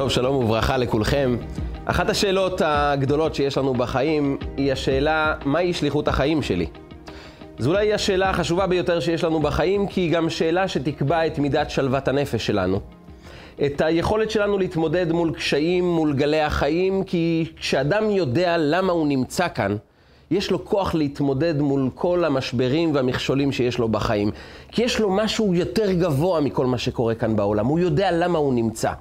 טוב, שלום וברכה לכולכם. אחת השאלות הגדולות שיש לנו בחיים היא השאלה, מהי שליחות החיים שלי? זו אולי השאלה החשובה ביותר שיש לנו בחיים, כי היא גם שאלה שתקבע את מידת שלוות הנפש שלנו. את היכולת שלנו להתמודד מול קשיים, מול גלי החיים, כי כשאדם יודע למה הוא נמצא כאן, יש לו כוח להתמודד מול כל המשברים והמכשולים שיש לו בחיים. כי יש לו משהו יותר גבוה מכל מה שקורה כאן בעולם. הוא יודע למה הוא נמצא.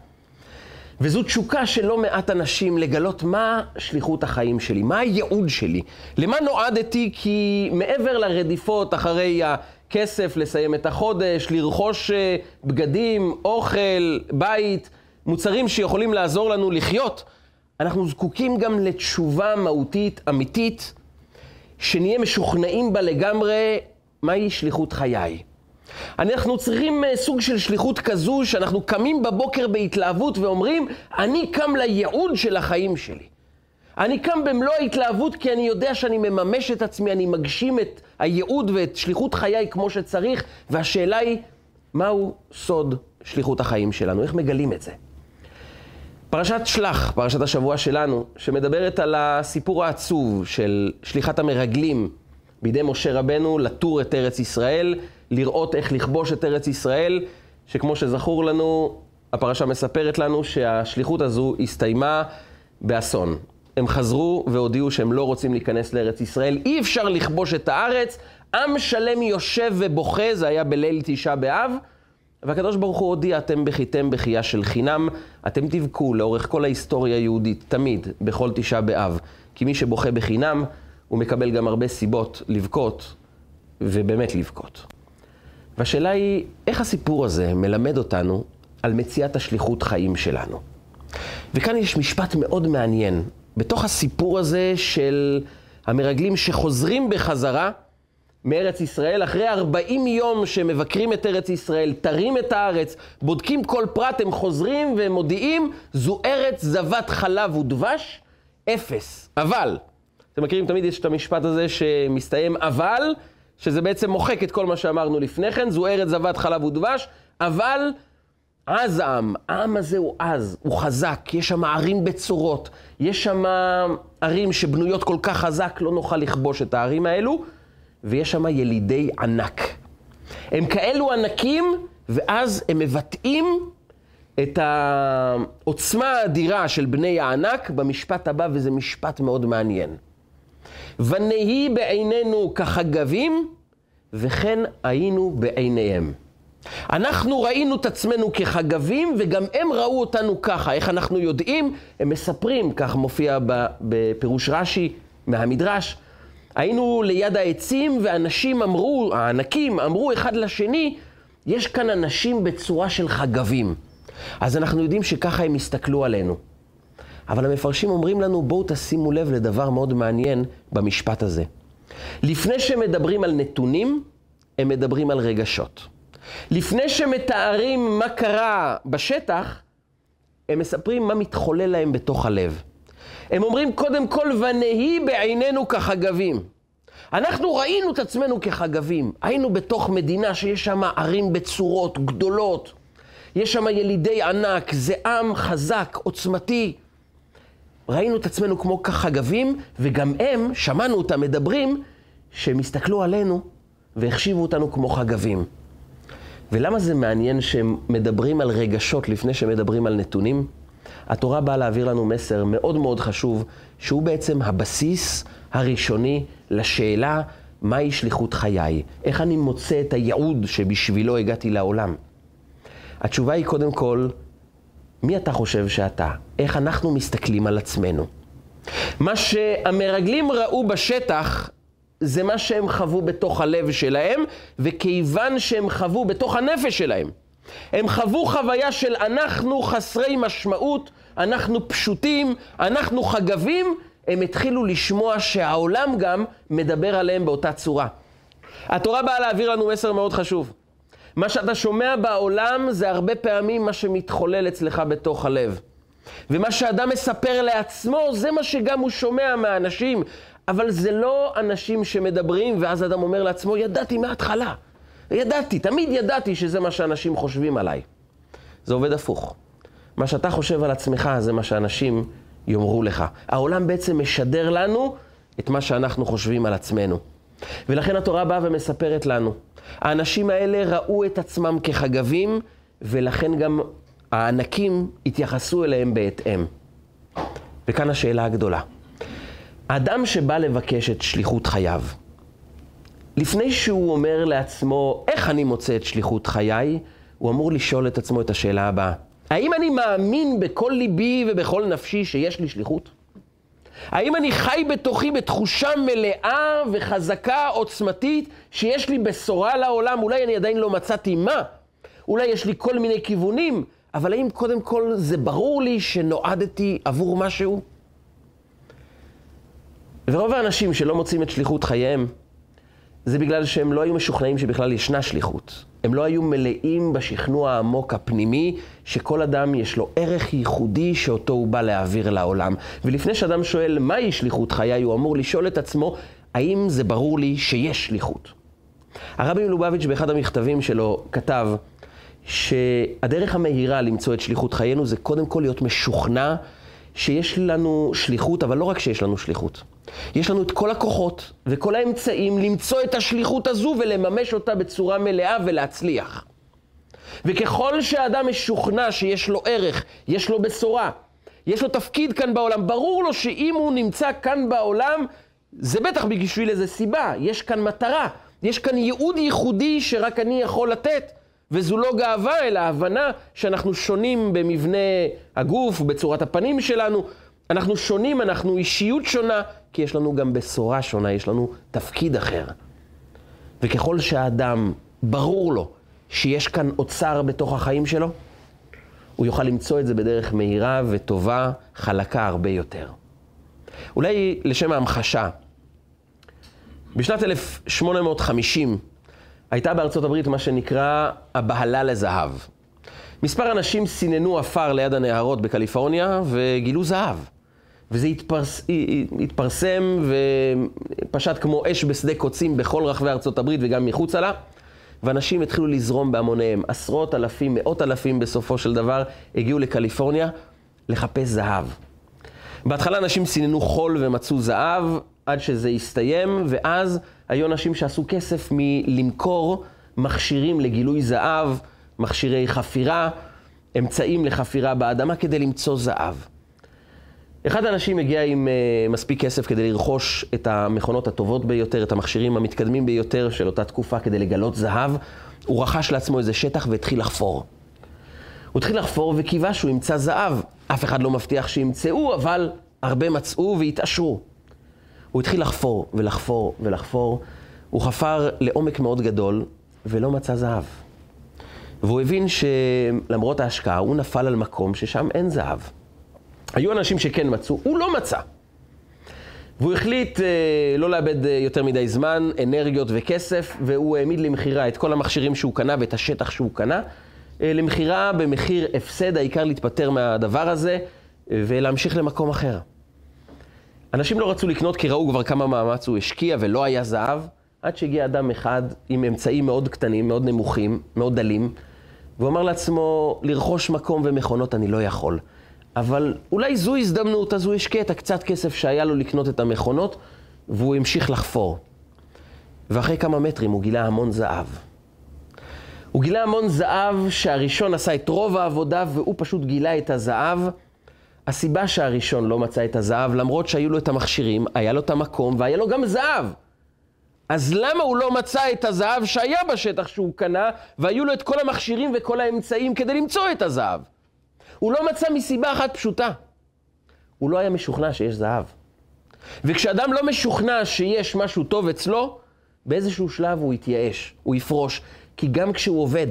וזו תשוקה של לא מעט אנשים לגלות מה שליחות החיים שלי, מה הייעוד שלי, למה נועדתי, כי מעבר לרדיפות אחרי הכסף, לסיים את החודש, לרכוש אה, בגדים, אוכל, בית, מוצרים שיכולים לעזור לנו לחיות, אנחנו זקוקים גם לתשובה מהותית, אמיתית, שנהיה משוכנעים בה לגמרי מהי שליחות חיי. אנחנו צריכים אה, סוג של שליחות כזו שאנחנו קמים בבוקר בהתלהבות ואומרים, אני קם לייעוד של החיים שלי. אני קם במלוא ההתלהבות כי אני יודע שאני מממש את עצמי, אני מגשים את הייעוד ואת שליחות חיי כמו שצריך, והשאלה היא, מהו סוד שליחות החיים שלנו? איך מגלים את זה? פרשת שלח, פרשת השבוע שלנו, שמדברת על הסיפור העצוב של שליחת המרגלים בידי משה רבנו לתור את ארץ ישראל, לראות איך לכבוש את ארץ ישראל, שכמו שזכור לנו, הפרשה מספרת לנו שהשליחות הזו הסתיימה באסון. הם חזרו והודיעו שהם לא רוצים להיכנס לארץ ישראל, אי אפשר לכבוש את הארץ, עם שלם יושב ובוכה, זה היה בליל תשעה באב, והקדוש ברוך הוא הודיע, אתם בכיתם בכייה של חינם, אתם תבכו לאורך כל ההיסטוריה היהודית, תמיד, בכל תשעה באב. כי מי שבוכה בחינם, הוא מקבל גם הרבה סיבות לבכות, ובאמת לבכות. והשאלה היא, איך הסיפור הזה מלמד אותנו על מציאת השליחות חיים שלנו? וכאן יש משפט מאוד מעניין. בתוך הסיפור הזה של המרגלים שחוזרים בחזרה מארץ ישראל, אחרי 40 יום שמבקרים את ארץ ישראל, תרים את הארץ, בודקים כל פרט, הם חוזרים ומודיעים, זו ארץ זבת חלב ודבש, אפס. אבל, אתם מכירים, תמיד יש את המשפט הזה שמסתיים אבל, שזה בעצם מוחק את כל מה שאמרנו לפני כן, זו ארץ זבת חלב ודבש, אבל עז העם, העם הזה הוא עז, הוא חזק, יש שם ערים בצורות, יש שם ערים שבנויות כל כך חזק, לא נוכל לכבוש את הערים האלו, ויש שם ילידי ענק. הם כאלו ענקים, ואז הם מבטאים את העוצמה האדירה של בני הענק במשפט הבא, וזה משפט מאוד מעניין. ונהי בעינינו כחגבים, וכן היינו בעיניהם. אנחנו ראינו את עצמנו כחגבים, וגם הם ראו אותנו ככה. איך אנחנו יודעים? הם מספרים, כך מופיע בפירוש רש"י מהמדרש. היינו ליד העצים, ואנשים אמרו, הענקים אמרו אחד לשני, יש כאן אנשים בצורה של חגבים. אז אנחנו יודעים שככה הם הסתכלו עלינו. אבל המפרשים אומרים לנו, בואו תשימו לב לדבר מאוד מעניין במשפט הזה. לפני שמדברים על נתונים, הם מדברים על רגשות. לפני שמתארים מה קרה בשטח, הם מספרים מה מתחולל להם בתוך הלב. הם אומרים קודם כל, ונהי בעינינו כחגבים. אנחנו ראינו את עצמנו כחגבים. היינו בתוך מדינה שיש שם ערים בצורות גדולות. יש שם ילידי ענק, זה עם חזק, עוצמתי. ראינו את עצמנו כמו כחגבים, וגם הם, שמענו אותם מדברים, שהם הסתכלו עלינו והחשיבו אותנו כמו חגבים. ולמה זה מעניין שהם מדברים על רגשות לפני שמדברים על נתונים? התורה באה להעביר לנו מסר מאוד מאוד חשוב, שהוא בעצם הבסיס הראשוני לשאלה מהי שליחות חיי, איך אני מוצא את הייעוד שבשבילו הגעתי לעולם. התשובה היא קודם כל, מי אתה חושב שאתה? איך אנחנו מסתכלים על עצמנו? מה שהמרגלים ראו בשטח זה מה שהם חוו בתוך הלב שלהם, וכיוון שהם חוו בתוך הנפש שלהם, הם חוו חוויה של אנחנו חסרי משמעות, אנחנו פשוטים, אנחנו חגבים, הם התחילו לשמוע שהעולם גם מדבר עליהם באותה צורה. התורה באה להעביר לנו מסר מאוד חשוב. מה שאתה שומע בעולם זה הרבה פעמים מה שמתחולל אצלך בתוך הלב. ומה שאדם מספר לעצמו, זה מה שגם הוא שומע מהאנשים. אבל זה לא אנשים שמדברים, ואז אדם אומר לעצמו, ידעתי מההתחלה. ידעתי, תמיד ידעתי שזה מה שאנשים חושבים עליי. זה עובד הפוך. מה שאתה חושב על עצמך זה מה שאנשים יאמרו לך. העולם בעצם משדר לנו את מה שאנחנו חושבים על עצמנו. ולכן התורה באה ומספרת לנו. האנשים האלה ראו את עצמם כחגבים, ולכן גם הענקים התייחסו אליהם בהתאם. וכאן השאלה הגדולה. האדם שבא לבקש את שליחות חייו, לפני שהוא אומר לעצמו, איך אני מוצא את שליחות חיי, הוא אמור לשאול את עצמו את השאלה הבאה. האם אני מאמין בכל ליבי ובכל נפשי שיש לי שליחות? האם אני חי בתוכי בתחושה מלאה וחזקה, עוצמתית, שיש לי בשורה לעולם? אולי אני עדיין לא מצאתי מה. אולי יש לי כל מיני כיוונים, אבל האם קודם כל זה ברור לי שנועדתי עבור משהו? ורוב האנשים שלא מוצאים את שליחות חייהם, זה בגלל שהם לא היו משוכנעים שבכלל ישנה שליחות. הם לא היו מלאים בשכנוע העמוק הפנימי, שכל אדם יש לו ערך ייחודי שאותו הוא בא להעביר לעולם. ולפני שאדם שואל מהי שליחות חיי, הוא אמור לשאול את עצמו, האם זה ברור לי שיש שליחות? הרבי מלובביץ' באחד המכתבים שלו כתב שהדרך המהירה למצוא את שליחות חיינו זה קודם כל להיות משוכנע שיש לנו שליחות, אבל לא רק שיש לנו שליחות. יש לנו את כל הכוחות וכל האמצעים למצוא את השליחות הזו ולממש אותה בצורה מלאה ולהצליח. וככל שהאדם משוכנע שיש לו ערך, יש לו בשורה, יש לו תפקיד כאן בעולם, ברור לו שאם הוא נמצא כאן בעולם, זה בטח בשביל איזה סיבה, יש כאן מטרה, יש כאן ייעוד ייחודי שרק אני יכול לתת. וזו לא גאווה, אלא הבנה שאנחנו שונים במבנה הגוף, בצורת הפנים שלנו. אנחנו שונים, אנחנו אישיות שונה, כי יש לנו גם בשורה שונה, יש לנו תפקיד אחר. וככל שהאדם, ברור לו שיש כאן אוצר בתוך החיים שלו, הוא יוכל למצוא את זה בדרך מהירה וטובה, חלקה הרבה יותר. אולי לשם ההמחשה, בשנת 1850 הייתה בארצות הברית מה שנקרא הבהלה לזהב. מספר אנשים סיננו עפר ליד הנהרות בקליפורניה וגילו זהב. וזה התפרס, התפרסם ופשט כמו אש בשדה קוצים בכל רחבי ארצות הברית וגם מחוצה לה. ואנשים התחילו לזרום בהמוניהם. עשרות אלפים, מאות אלפים בסופו של דבר הגיעו לקליפורניה לחפש זהב. בהתחלה אנשים סיננו חול ומצאו זהב עד שזה הסתיים, ואז היו אנשים שעשו כסף מלמכור מכשירים לגילוי זהב, מכשירי חפירה, אמצעים לחפירה באדמה כדי למצוא זהב. אחד האנשים הגיע עם uh, מספיק כסף כדי לרכוש את המכונות הטובות ביותר, את המכשירים המתקדמים ביותר של אותה תקופה כדי לגלות זהב. הוא רכש לעצמו איזה שטח והתחיל לחפור. הוא התחיל לחפור וקיווה שהוא ימצא זהב. אף אחד לא מבטיח שימצאו, אבל הרבה מצאו והתעשרו. הוא התחיל לחפור ולחפור ולחפור. הוא חפר לעומק מאוד גדול ולא מצא זהב. והוא הבין שלמרות ההשקעה הוא נפל על מקום ששם אין זהב. היו אנשים שכן מצאו, הוא לא מצא. והוא החליט אה, לא לאבד אה, יותר מדי זמן, אנרגיות וכסף, והוא העמיד למכירה את כל המכשירים שהוא קנה ואת השטח שהוא קנה, אה, למכירה במחיר הפסד, העיקר להתפטר מהדבר הזה אה, ולהמשיך למקום אחר. אנשים לא רצו לקנות כי ראו כבר כמה מאמץ הוא השקיע ולא היה זהב, עד שהגיע אדם אחד עם אמצעים מאוד קטנים, מאוד נמוכים, מאוד דלים, והוא אמר לעצמו, לרכוש מקום ומכונות אני לא יכול. אבל אולי זו הזדמנות, אז הוא השקיע את הקצת כסף שהיה לו לקנות את המכונות, והוא המשיך לחפור. ואחרי כמה מטרים הוא גילה המון זהב. הוא גילה המון זהב שהראשון עשה את רוב העבודה והוא פשוט גילה את הזהב. הסיבה שהראשון לא מצא את הזהב, למרות שהיו לו את המכשירים, היה לו את המקום והיה לו גם זהב. אז למה הוא לא מצא את הזהב שהיה בשטח שהוא קנה, והיו לו את כל המכשירים וכל האמצעים כדי למצוא את הזהב? הוא לא מצא מסיבה אחת פשוטה. הוא לא היה משוכנע שיש זהב. וכשאדם לא משוכנע שיש משהו טוב אצלו, באיזשהו שלב הוא יתייאש, הוא יפרוש. כי גם כשהוא עובד,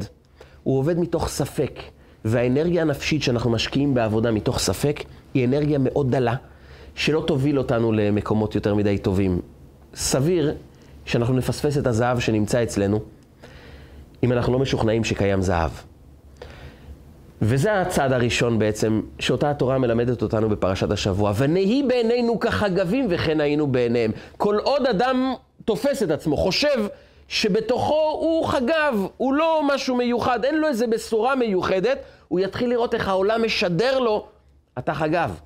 הוא עובד מתוך ספק. והאנרגיה הנפשית שאנחנו משקיעים בעבודה מתוך ספק, היא אנרגיה מאוד דלה, שלא תוביל אותנו למקומות יותר מדי טובים. סביר שאנחנו נפספס את הזהב שנמצא אצלנו, אם אנחנו לא משוכנעים שקיים זהב. וזה הצעד הראשון בעצם, שאותה התורה מלמדת אותנו בפרשת השבוע. ונהי בעינינו כחגבים וכן היינו בעיניהם. כל עוד אדם תופס את עצמו, חושב שבתוכו הוא חגב, הוא לא משהו מיוחד, אין לו איזה בשורה מיוחדת, הוא יתחיל לראות איך העולם משדר לו, אתה חגב.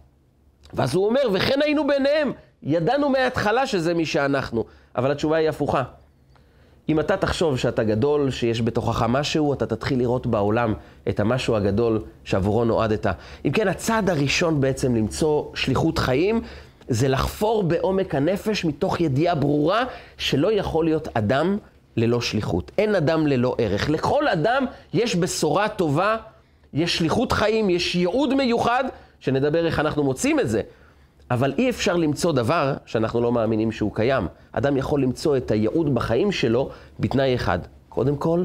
ואז הוא אומר, וכן היינו ביניהם, ידענו מההתחלה שזה מי שאנחנו. אבל התשובה היא הפוכה. אם אתה תחשוב שאתה גדול, שיש בתוכך משהו, אתה תתחיל לראות בעולם את המשהו הגדול שעבורו נועדת. אם כן, הצעד הראשון בעצם למצוא שליחות חיים, זה לחפור בעומק הנפש מתוך ידיעה ברורה שלא יכול להיות אדם ללא שליחות. אין אדם ללא ערך. לכל אדם יש בשורה טובה, יש שליחות חיים, יש ייעוד מיוחד, שנדבר איך אנחנו מוצאים את זה. אבל אי אפשר למצוא דבר שאנחנו לא מאמינים שהוא קיים. אדם יכול למצוא את הייעוד בחיים שלו בתנאי אחד. קודם כל,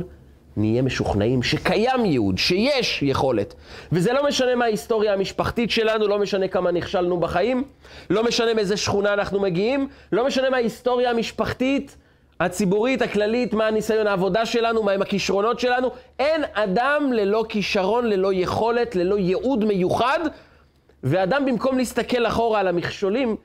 נהיה משוכנעים שקיים ייעוד, שיש יכולת. וזה לא משנה מה ההיסטוריה המשפחתית שלנו, לא משנה כמה נכשלנו בחיים, לא משנה מאיזה שכונה אנחנו מגיעים, לא משנה מה ההיסטוריה המשפחתית, הציבורית, הכללית, מה הניסיון העבודה שלנו, מהם הכישרונות שלנו. אין אדם ללא כישרון, ללא יכולת, ללא ייעוד מיוחד. ואדם במקום להסתכל אחורה על המכשולים,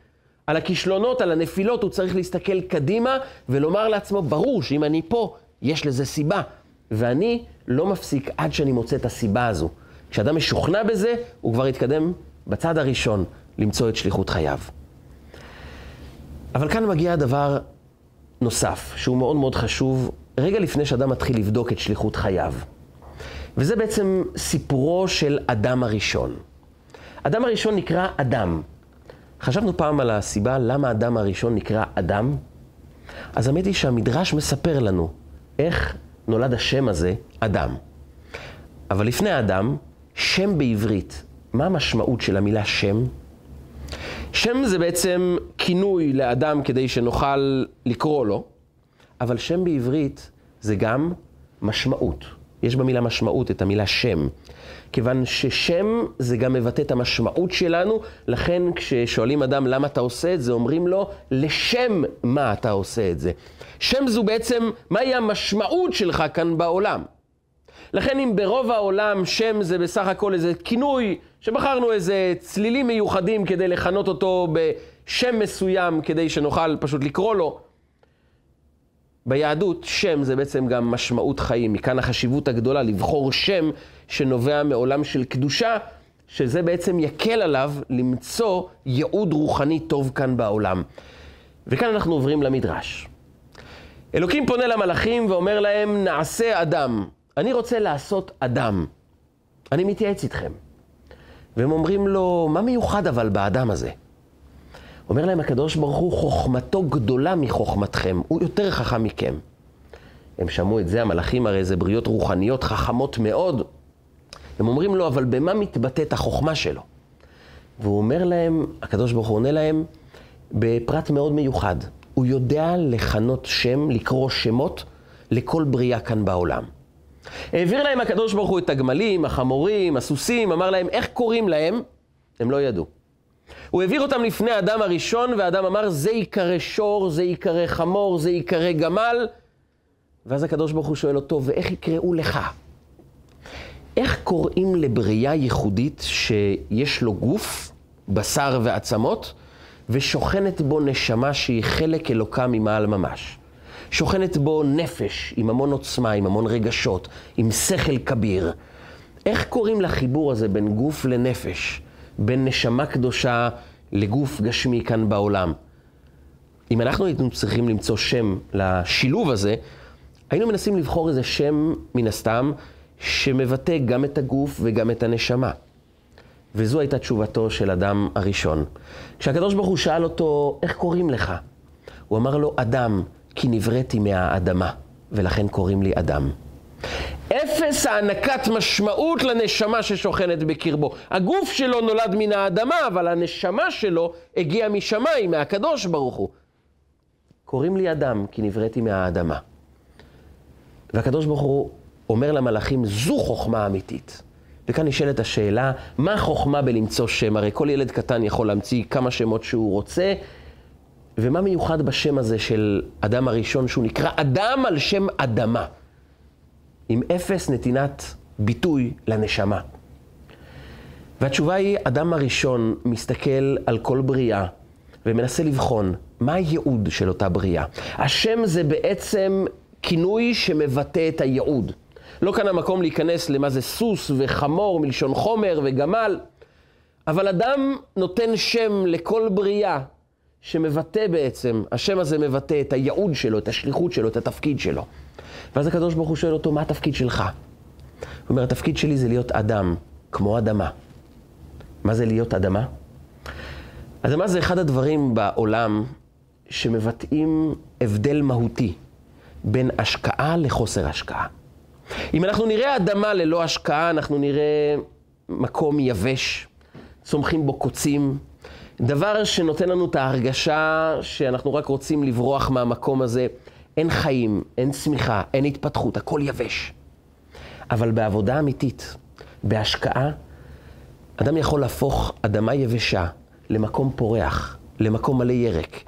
על הכישלונות, על הנפילות, הוא צריך להסתכל קדימה ולומר לעצמו, ברור שאם אני פה, יש לזה סיבה. ואני לא מפסיק עד שאני מוצא את הסיבה הזו. כשאדם משוכנע בזה, הוא כבר יתקדם בצד הראשון למצוא את שליחות חייו. אבל כאן מגיע הדבר נוסף, שהוא מאוד מאוד חשוב, רגע לפני שאדם מתחיל לבדוק את שליחות חייו. וזה בעצם סיפורו של אדם הראשון. אדם הראשון נקרא אדם. חשבנו פעם על הסיבה למה אדם הראשון נקרא אדם? אז האמת היא שהמדרש מספר לנו איך נולד השם הזה, אדם. אבל לפני אדם, שם בעברית, מה המשמעות של המילה שם? שם זה בעצם כינוי לאדם כדי שנוכל לקרוא לו, אבל שם בעברית זה גם משמעות. יש במילה משמעות את המילה שם. כיוון ששם זה גם מבטא את המשמעות שלנו, לכן כששואלים אדם למה אתה עושה את זה, אומרים לו, לשם מה אתה עושה את זה. שם זו בעצם, מהי המשמעות שלך כאן בעולם. לכן אם ברוב העולם שם זה בסך הכל איזה כינוי, שבחרנו איזה צלילים מיוחדים כדי לכנות אותו בשם מסוים, כדי שנוכל פשוט לקרוא לו, ביהדות שם זה בעצם גם משמעות חיים, מכאן החשיבות הגדולה לבחור שם שנובע מעולם של קדושה, שזה בעצם יקל עליו למצוא ייעוד רוחני טוב כאן בעולם. וכאן אנחנו עוברים למדרש. אלוקים פונה למלאכים ואומר להם, נעשה אדם. אני רוצה לעשות אדם. אני מתייעץ איתכם. והם אומרים לו, מה מיוחד אבל באדם הזה? אומר להם הקדוש ברוך הוא, חוכמתו גדולה מחוכמתכם, הוא יותר חכם מכם. הם שמעו את זה, המלאכים הרי זה בריות רוחניות חכמות מאוד. הם אומרים לו, אבל במה מתבטאת החוכמה שלו? והוא אומר להם, הקדוש ברוך הוא עונה להם, בפרט מאוד מיוחד. הוא יודע לכנות שם, לקרוא שמות לכל בריאה כאן בעולם. העביר להם הקדוש ברוך הוא את הגמלים, החמורים, הסוסים, אמר להם איך קוראים להם, הם לא ידעו. הוא העביר אותם לפני האדם הראשון, והאדם אמר, זה ייקרא שור, זה ייקרא חמור, זה ייקרא גמל. ואז הקדוש ברוך הוא שואל אותו, ואיך יקראו לך? איך קוראים לבריאה ייחודית שיש לו גוף, בשר ועצמות, ושוכנת בו נשמה שהיא חלק אלוקה ממעל ממש? שוכנת בו נפש עם המון עוצמה, עם המון רגשות, עם שכל כביר. איך קוראים לחיבור הזה בין גוף לנפש? בין נשמה קדושה לגוף גשמי כאן בעולם. אם אנחנו היינו צריכים למצוא שם לשילוב הזה, היינו מנסים לבחור איזה שם, מן הסתם, שמבטא גם את הגוף וגם את הנשמה. וזו הייתה תשובתו של אדם הראשון. כשהקדוש ברוך הוא שאל אותו, איך קוראים לך? הוא אמר לו, אדם, כי נבראתי מהאדמה, ולכן קוראים לי אדם. אפס הענקת משמעות לנשמה ששוכנת בקרבו. הגוף שלו נולד מן האדמה, אבל הנשמה שלו הגיעה משמיים, מהקדוש ברוך הוא. קוראים לי אדם, כי נבראתי מהאדמה. והקדוש ברוך הוא אומר למלאכים, זו חוכמה אמיתית. וכאן נשאלת השאלה, מה החוכמה בלמצוא שם? הרי כל ילד קטן יכול להמציא כמה שמות שהוא רוצה, ומה מיוחד בשם הזה של אדם הראשון, שהוא נקרא אדם על שם אדמה? עם אפס נתינת ביטוי לנשמה. והתשובה היא, אדם הראשון מסתכל על כל בריאה ומנסה לבחון מה הייעוד של אותה בריאה. השם זה בעצם כינוי שמבטא את הייעוד. לא כאן המקום להיכנס למה זה סוס וחמור מלשון חומר וגמל, אבל אדם נותן שם לכל בריאה שמבטא בעצם, השם הזה מבטא את הייעוד שלו, את השליחות שלו, את התפקיד שלו. ואז הקדוש ברוך הוא שואל אותו, מה התפקיד שלך? הוא אומר, התפקיד שלי זה להיות אדם, כמו אדמה. מה זה להיות אדמה? אדמה זה אחד הדברים בעולם שמבטאים הבדל מהותי בין השקעה לחוסר השקעה. אם אנחנו נראה אדמה ללא השקעה, אנחנו נראה מקום יבש, צומחים בו קוצים, דבר שנותן לנו את ההרגשה שאנחנו רק רוצים לברוח מהמקום הזה. אין חיים, אין צמיחה, אין התפתחות, הכל יבש. אבל בעבודה אמיתית, בהשקעה, אדם יכול להפוך אדמה יבשה למקום פורח, למקום מלא ירק.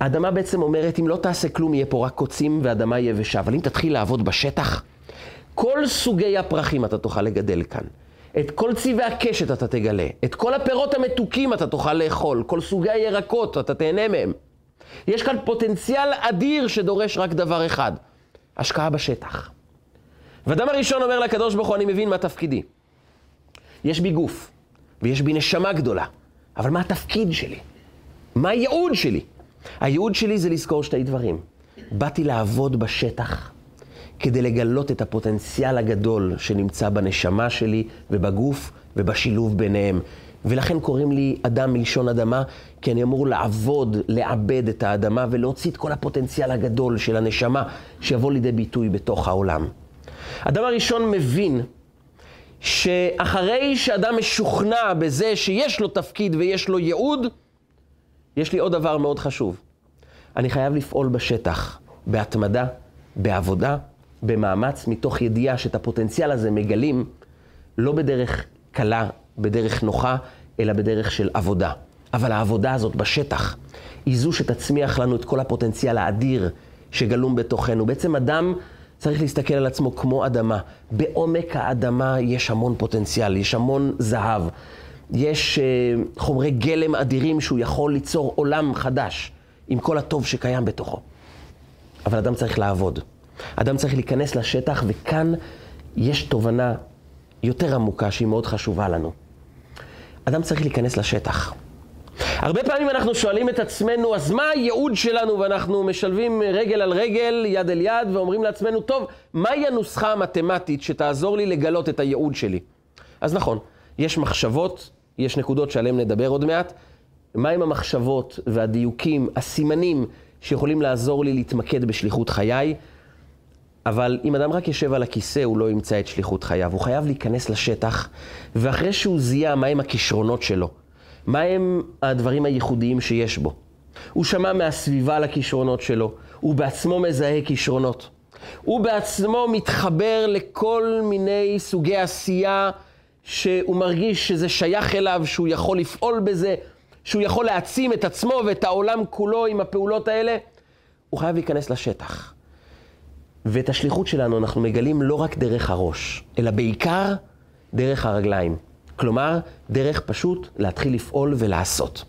האדמה בעצם אומרת, אם לא תעשה כלום, יהיה פה רק קוצים ואדמה יבשה. אבל אם תתחיל לעבוד בשטח, כל סוגי הפרחים אתה תוכל לגדל כאן. את כל צבעי הקשת אתה תגלה. את כל הפירות המתוקים אתה תוכל לאכול. כל סוגי הירקות, אתה תהנה מהם. יש כאן פוטנציאל אדיר שדורש רק דבר אחד, השקעה בשטח. ואדם הראשון אומר לקדוש ברוך הוא, אני מבין מה תפקידי. יש בי גוף, ויש בי נשמה גדולה, אבל מה התפקיד שלי? מה הייעוד שלי? הייעוד שלי זה לזכור שתי דברים. באתי לעבוד בשטח כדי לגלות את הפוטנציאל הגדול שנמצא בנשמה שלי ובגוף ובשילוב ביניהם. ולכן קוראים לי אדם מלשון אדמה, כי אני אמור לעבוד, לעבד את האדמה ולהוציא את כל הפוטנציאל הגדול של הנשמה שיבוא לידי ביטוי בתוך העולם. אדם הראשון מבין שאחרי שאדם משוכנע בזה שיש לו תפקיד ויש לו ייעוד, יש לי עוד דבר מאוד חשוב. אני חייב לפעול בשטח, בהתמדה, בעבודה, במאמץ, מתוך ידיעה שאת הפוטנציאל הזה מגלים לא בדרך קלה, בדרך נוחה, אלא בדרך של עבודה. אבל העבודה הזאת בשטח היא זו שתצמיח לנו את כל הפוטנציאל האדיר שגלום בתוכנו. בעצם אדם צריך להסתכל על עצמו כמו אדמה. בעומק האדמה יש המון פוטנציאל, יש המון זהב. יש uh, חומרי גלם אדירים שהוא יכול ליצור עולם חדש עם כל הטוב שקיים בתוכו. אבל אדם צריך לעבוד. אדם צריך להיכנס לשטח, וכאן יש תובנה יותר עמוקה שהיא מאוד חשובה לנו. אדם צריך להיכנס לשטח. הרבה פעמים אנחנו שואלים את עצמנו, אז מה הייעוד שלנו? ואנחנו משלבים רגל על רגל, יד אל יד, ואומרים לעצמנו, טוב, מהי הנוסחה המתמטית שתעזור לי לגלות את הייעוד שלי? אז נכון, יש מחשבות, יש נקודות שעליהן נדבר עוד מעט. מהם המחשבות והדיוקים, הסימנים שיכולים לעזור לי להתמקד בשליחות חיי? אבל אם אדם רק יושב על הכיסא, הוא לא ימצא את שליחות חייו. הוא חייב להיכנס לשטח, ואחרי שהוא זיהה מהם הכישרונות שלו, מהם הדברים הייחודיים שיש בו. הוא שמע מהסביבה על הכישרונות שלו, הוא בעצמו מזהה כישרונות. הוא בעצמו מתחבר לכל מיני סוגי עשייה שהוא מרגיש שזה שייך אליו, שהוא יכול לפעול בזה, שהוא יכול להעצים את עצמו ואת העולם כולו עם הפעולות האלה. הוא חייב להיכנס לשטח. ואת השליחות שלנו אנחנו מגלים לא רק דרך הראש, אלא בעיקר דרך הרגליים. כלומר, דרך פשוט להתחיל לפעול ולעשות.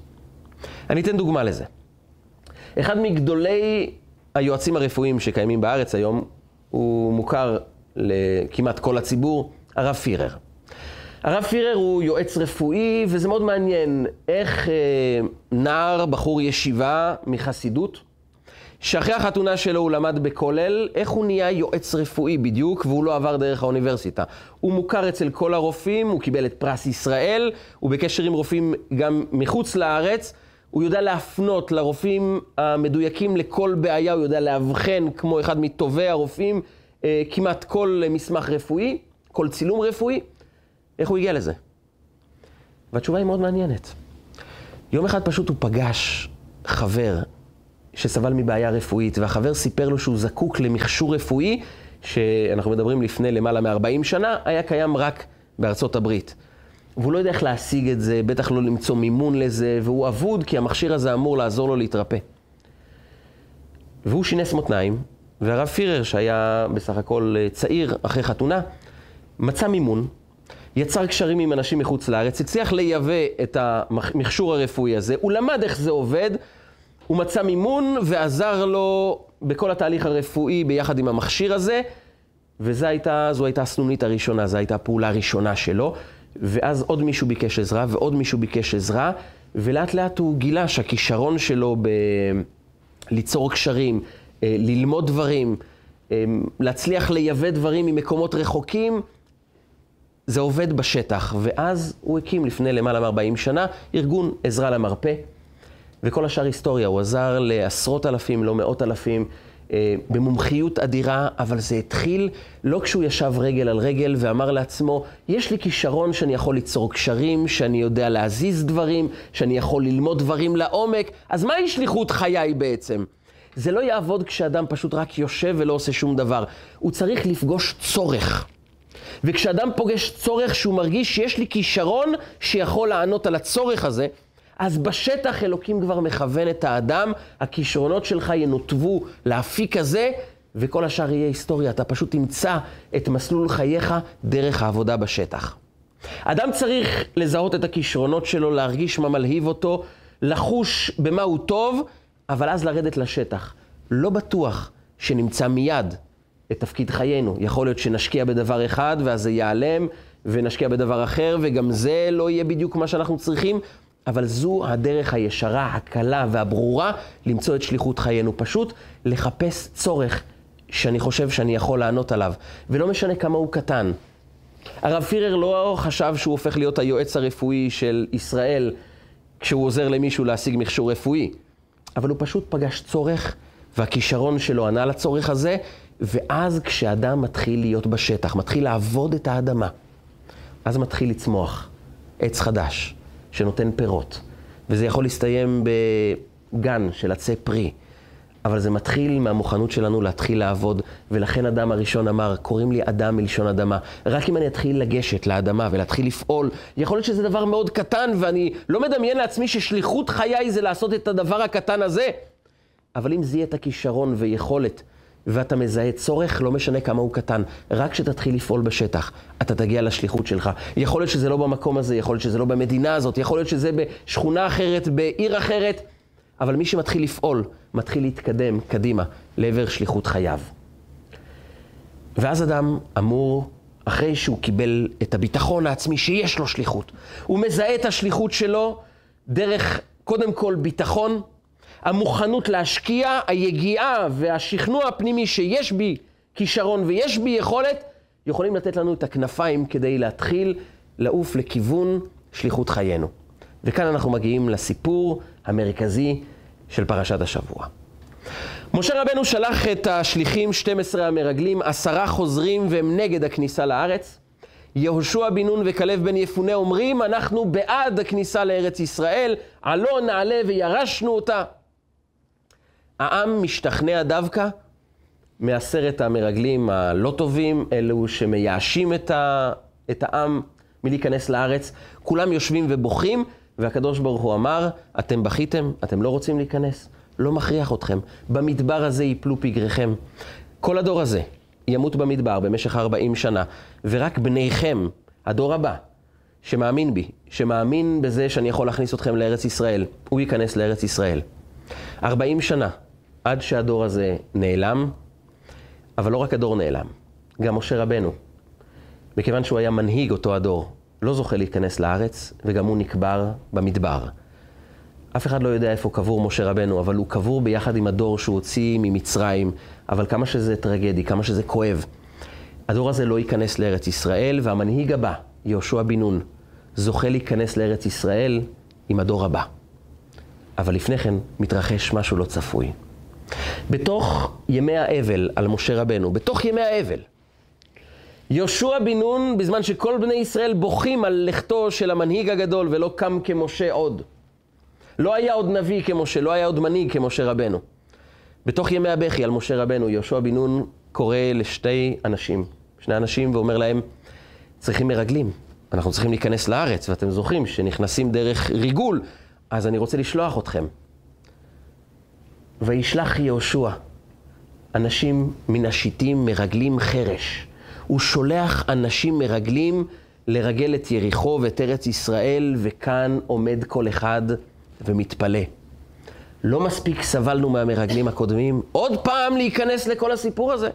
אני אתן דוגמה לזה. אחד מגדולי היועצים הרפואיים שקיימים בארץ היום, הוא מוכר לכמעט כל הציבור, הרב פירר. הרב פירר הוא יועץ רפואי, וזה מאוד מעניין איך אה, נער, בחור ישיבה מחסידות, שאחרי החתונה שלו הוא למד בכולל, איך הוא נהיה יועץ רפואי בדיוק, והוא לא עבר דרך האוניברסיטה. הוא מוכר אצל כל הרופאים, הוא קיבל את פרס ישראל, הוא בקשר עם רופאים גם מחוץ לארץ. הוא יודע להפנות לרופאים המדויקים לכל בעיה, הוא יודע לאבחן כמו אחד מטובי הרופאים אה, כמעט כל מסמך רפואי, כל צילום רפואי. איך הוא הגיע לזה? והתשובה היא מאוד מעניינת. יום אחד פשוט הוא פגש חבר שסבל מבעיה רפואית, והחבר סיפר לו שהוא זקוק למכשור רפואי, שאנחנו מדברים לפני למעלה מ-40 שנה, היה קיים רק בארצות הברית. והוא לא יודע איך להשיג את זה, בטח לא למצוא מימון לזה, והוא אבוד כי המכשיר הזה אמור לעזור לו להתרפא. והוא שינס מותניים, והרב פירר, שהיה בסך הכל אה, צעיר אחרי חתונה, מצא מימון, יצר קשרים עם אנשים מחוץ לארץ, הצליח לייבא את המכשור הרפואי הזה, הוא למד איך זה עובד, הוא מצא מימון ועזר לו בכל התהליך הרפואי ביחד עם המכשיר הזה, וזו הייתה, הייתה הסנונית הראשונה, זו הייתה הפעולה הראשונה שלו. ואז עוד מישהו ביקש עזרה, ועוד מישהו ביקש עזרה, ולאט לאט הוא גילה שהכישרון שלו ב... ליצור קשרים, אה, ללמוד דברים, אה, להצליח לייבא דברים ממקומות רחוקים, זה עובד בשטח. ואז הוא הקים לפני למעלה מ-40 שנה ארגון עזרה למרפא, וכל השאר היסטוריה. הוא עזר לעשרות אלפים, לא מאות אלפים. אה, במומחיות אדירה, אבל זה התחיל לא כשהוא ישב רגל על רגל ואמר לעצמו, יש לי כישרון שאני יכול ליצור קשרים, שאני יודע להזיז דברים, שאני יכול ללמוד דברים לעומק, אז מהי שליחות חיי בעצם? זה לא יעבוד כשאדם פשוט רק יושב ולא עושה שום דבר. הוא צריך לפגוש צורך. וכשאדם פוגש צורך שהוא מרגיש שיש לי כישרון שיכול לענות על הצורך הזה, אז בשטח אלוקים כבר מכוון את האדם, הכישרונות שלך ינותבו לאפיק הזה, וכל השאר יהיה היסטוריה. אתה פשוט תמצא את מסלול חייך דרך העבודה בשטח. אדם צריך לזהות את הכישרונות שלו, להרגיש מה מלהיב אותו, לחוש במה הוא טוב, אבל אז לרדת לשטח. לא בטוח שנמצא מיד את תפקיד חיינו. יכול להיות שנשקיע בדבר אחד ואז זה ייעלם, ונשקיע בדבר אחר, וגם זה לא יהיה בדיוק מה שאנחנו צריכים. אבל זו הדרך הישרה, הקלה והברורה למצוא את שליחות חיינו. פשוט לחפש צורך שאני חושב שאני יכול לענות עליו, ולא משנה כמה הוא קטן. הרב פירר לא חשב שהוא הופך להיות היועץ הרפואי של ישראל כשהוא עוזר למישהו להשיג מכשור רפואי, אבל הוא פשוט פגש צורך, והכישרון שלו ענה לצורך הזה, ואז כשאדם מתחיל להיות בשטח, מתחיל לעבוד את האדמה, אז מתחיל לצמוח עץ חדש. שנותן פירות. וזה יכול להסתיים בגן של עצי פרי. אבל זה מתחיל מהמוכנות שלנו להתחיל לעבוד, ולכן אדם הראשון אמר, קוראים לי אדם מלשון אדמה. רק אם אני אתחיל לגשת לאדמה ולהתחיל לפעול, יכול להיות שזה דבר מאוד קטן, ואני לא מדמיין לעצמי ששליחות חיי זה לעשות את הדבר הקטן הזה. אבל אם זה יהיה את הכישרון ויכולת ואתה מזהה צורך, לא משנה כמה הוא קטן. רק כשתתחיל לפעול בשטח, אתה תגיע לשליחות שלך. יכול להיות שזה לא במקום הזה, יכול להיות שזה לא במדינה הזאת, יכול להיות שזה בשכונה אחרת, בעיר אחרת, אבל מי שמתחיל לפעול, מתחיל להתקדם קדימה לעבר שליחות חייו. ואז אדם אמור, אחרי שהוא קיבל את הביטחון העצמי שיש לו שליחות, הוא מזהה את השליחות שלו דרך, קודם כל, ביטחון, המוכנות להשקיע, היגיעה והשכנוע הפנימי שיש בי כישרון ויש בי יכולת, יכולים לתת לנו את הכנפיים כדי להתחיל לעוף לכיוון שליחות חיינו. וכאן אנחנו מגיעים לסיפור המרכזי של פרשת השבוע. משה רבנו שלח את השליחים, 12 המרגלים, עשרה חוזרים והם נגד הכניסה לארץ. יהושע בן נון וכלב בן יפונה אומרים, אנחנו בעד הכניסה לארץ ישראל, עלו נעלה וירשנו אותה. העם משתכנע דווקא מעשרת המרגלים הלא טובים, אלו שמייאשים את, ה, את העם מלהיכנס לארץ. כולם יושבים ובוכים, והקדוש ברוך הוא אמר, אתם בכיתם, אתם לא רוצים להיכנס, לא מכריח אתכם. במדבר הזה ייפלו פגריכם. כל הדור הזה ימות במדבר במשך 40 שנה, ורק בניכם, הדור הבא, שמאמין בי, שמאמין בזה שאני יכול להכניס אתכם לארץ ישראל, הוא ייכנס לארץ ישראל. 40 שנה עד שהדור הזה נעלם, אבל לא רק הדור נעלם, גם משה רבנו, מכיוון שהוא היה מנהיג אותו הדור, לא זוכה להיכנס לארץ, וגם הוא נקבר במדבר. אף אחד לא יודע איפה קבור משה רבנו, אבל הוא קבור ביחד עם הדור שהוא הוציא ממצרים, אבל כמה שזה טרגדי, כמה שזה כואב. הדור הזה לא ייכנס לארץ ישראל, והמנהיג הבא, יהושע בן נון, זוכה להיכנס לארץ ישראל עם הדור הבא. אבל לפני כן מתרחש משהו לא צפוי. בתוך ימי האבל על משה רבנו, בתוך ימי האבל, יהושע בן נון, בזמן שכל בני ישראל בוכים על לכתו של המנהיג הגדול ולא קם כמשה עוד. לא היה עוד נביא כמשה, לא היה עוד מנהיג כמשה רבנו. בתוך ימי הבכי על משה רבנו, יהושע בן נון קורא לשתי אנשים, שני אנשים, ואומר להם, צריכים מרגלים, אנחנו צריכים להיכנס לארץ, ואתם זוכרים שנכנסים דרך ריגול, אז אני רוצה לשלוח אתכם. וישלח יהושע אנשים מן השיטים מרגלים חרש. הוא שולח אנשים מרגלים לרגל את יריחו ואת ארץ ישראל, וכאן עומד כל אחד ומתפלא. לא מספיק סבלנו מהמרגלים הקודמים, עוד פעם להיכנס לכל הסיפור הזה.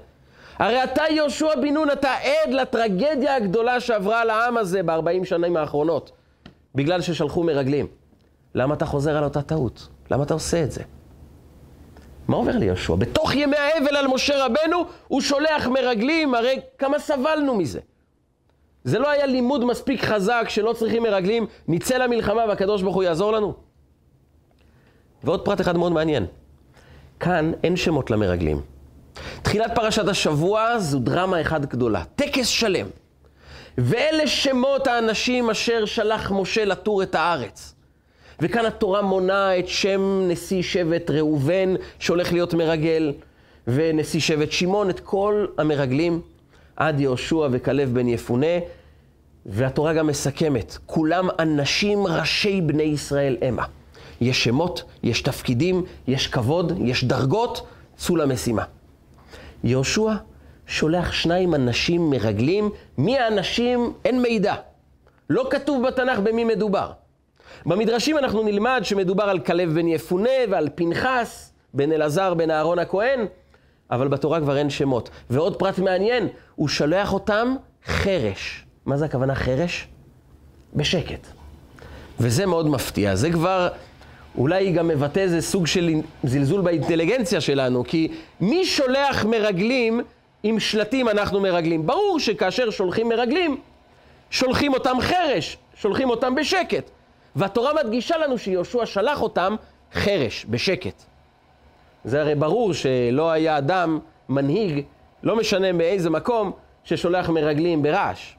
הרי אתה, יהושע בן נון, אתה עד לטרגדיה הגדולה שעברה על העם הזה בארבעים שנים האחרונות, בגלל ששלחו מרגלים. למה אתה חוזר על אותה טעות? למה אתה עושה את זה? מה עובר ליהושע? בתוך ימי האבל על משה רבנו, הוא שולח מרגלים, הרי כמה סבלנו מזה. זה לא היה לימוד מספיק חזק שלא צריכים מרגלים, נצא למלחמה והקדוש ברוך הוא יעזור לנו? ועוד פרט אחד מאוד מעניין. כאן אין שמות למרגלים. תחילת פרשת השבוע זו דרמה אחת גדולה, טקס שלם. ואלה שמות האנשים אשר שלח משה לתור את הארץ. וכאן התורה מונה את שם נשיא שבט ראובן, שהולך להיות מרגל, ונשיא שבט שמעון, את כל המרגלים, עד יהושע וכלב בן יפונה, והתורה גם מסכמת, כולם אנשים ראשי בני ישראל המה. יש שמות, יש תפקידים, יש כבוד, יש דרגות, צאו למשימה. יהושע שולח שניים אנשים מרגלים, מי האנשים אין מידע. לא כתוב בתנ"ך במי מדובר. במדרשים אנחנו נלמד שמדובר על כלב בן יפונה ועל פנחס בן אלעזר בן אהרון הכהן, אבל בתורה כבר אין שמות. ועוד פרט מעניין, הוא שולח אותם חרש. מה זה הכוונה חרש? בשקט. וזה מאוד מפתיע. זה כבר אולי גם מבטא איזה סוג של זלזול באינטליגנציה שלנו, כי מי שולח מרגלים עם שלטים אנחנו מרגלים? ברור שכאשר שולחים מרגלים, שולחים אותם חרש, שולחים אותם בשקט. והתורה מדגישה לנו שיהושע שלח אותם חרש, בשקט. זה הרי ברור שלא היה אדם, מנהיג, לא משנה מאיזה מקום, ששולח מרגלים ברעש.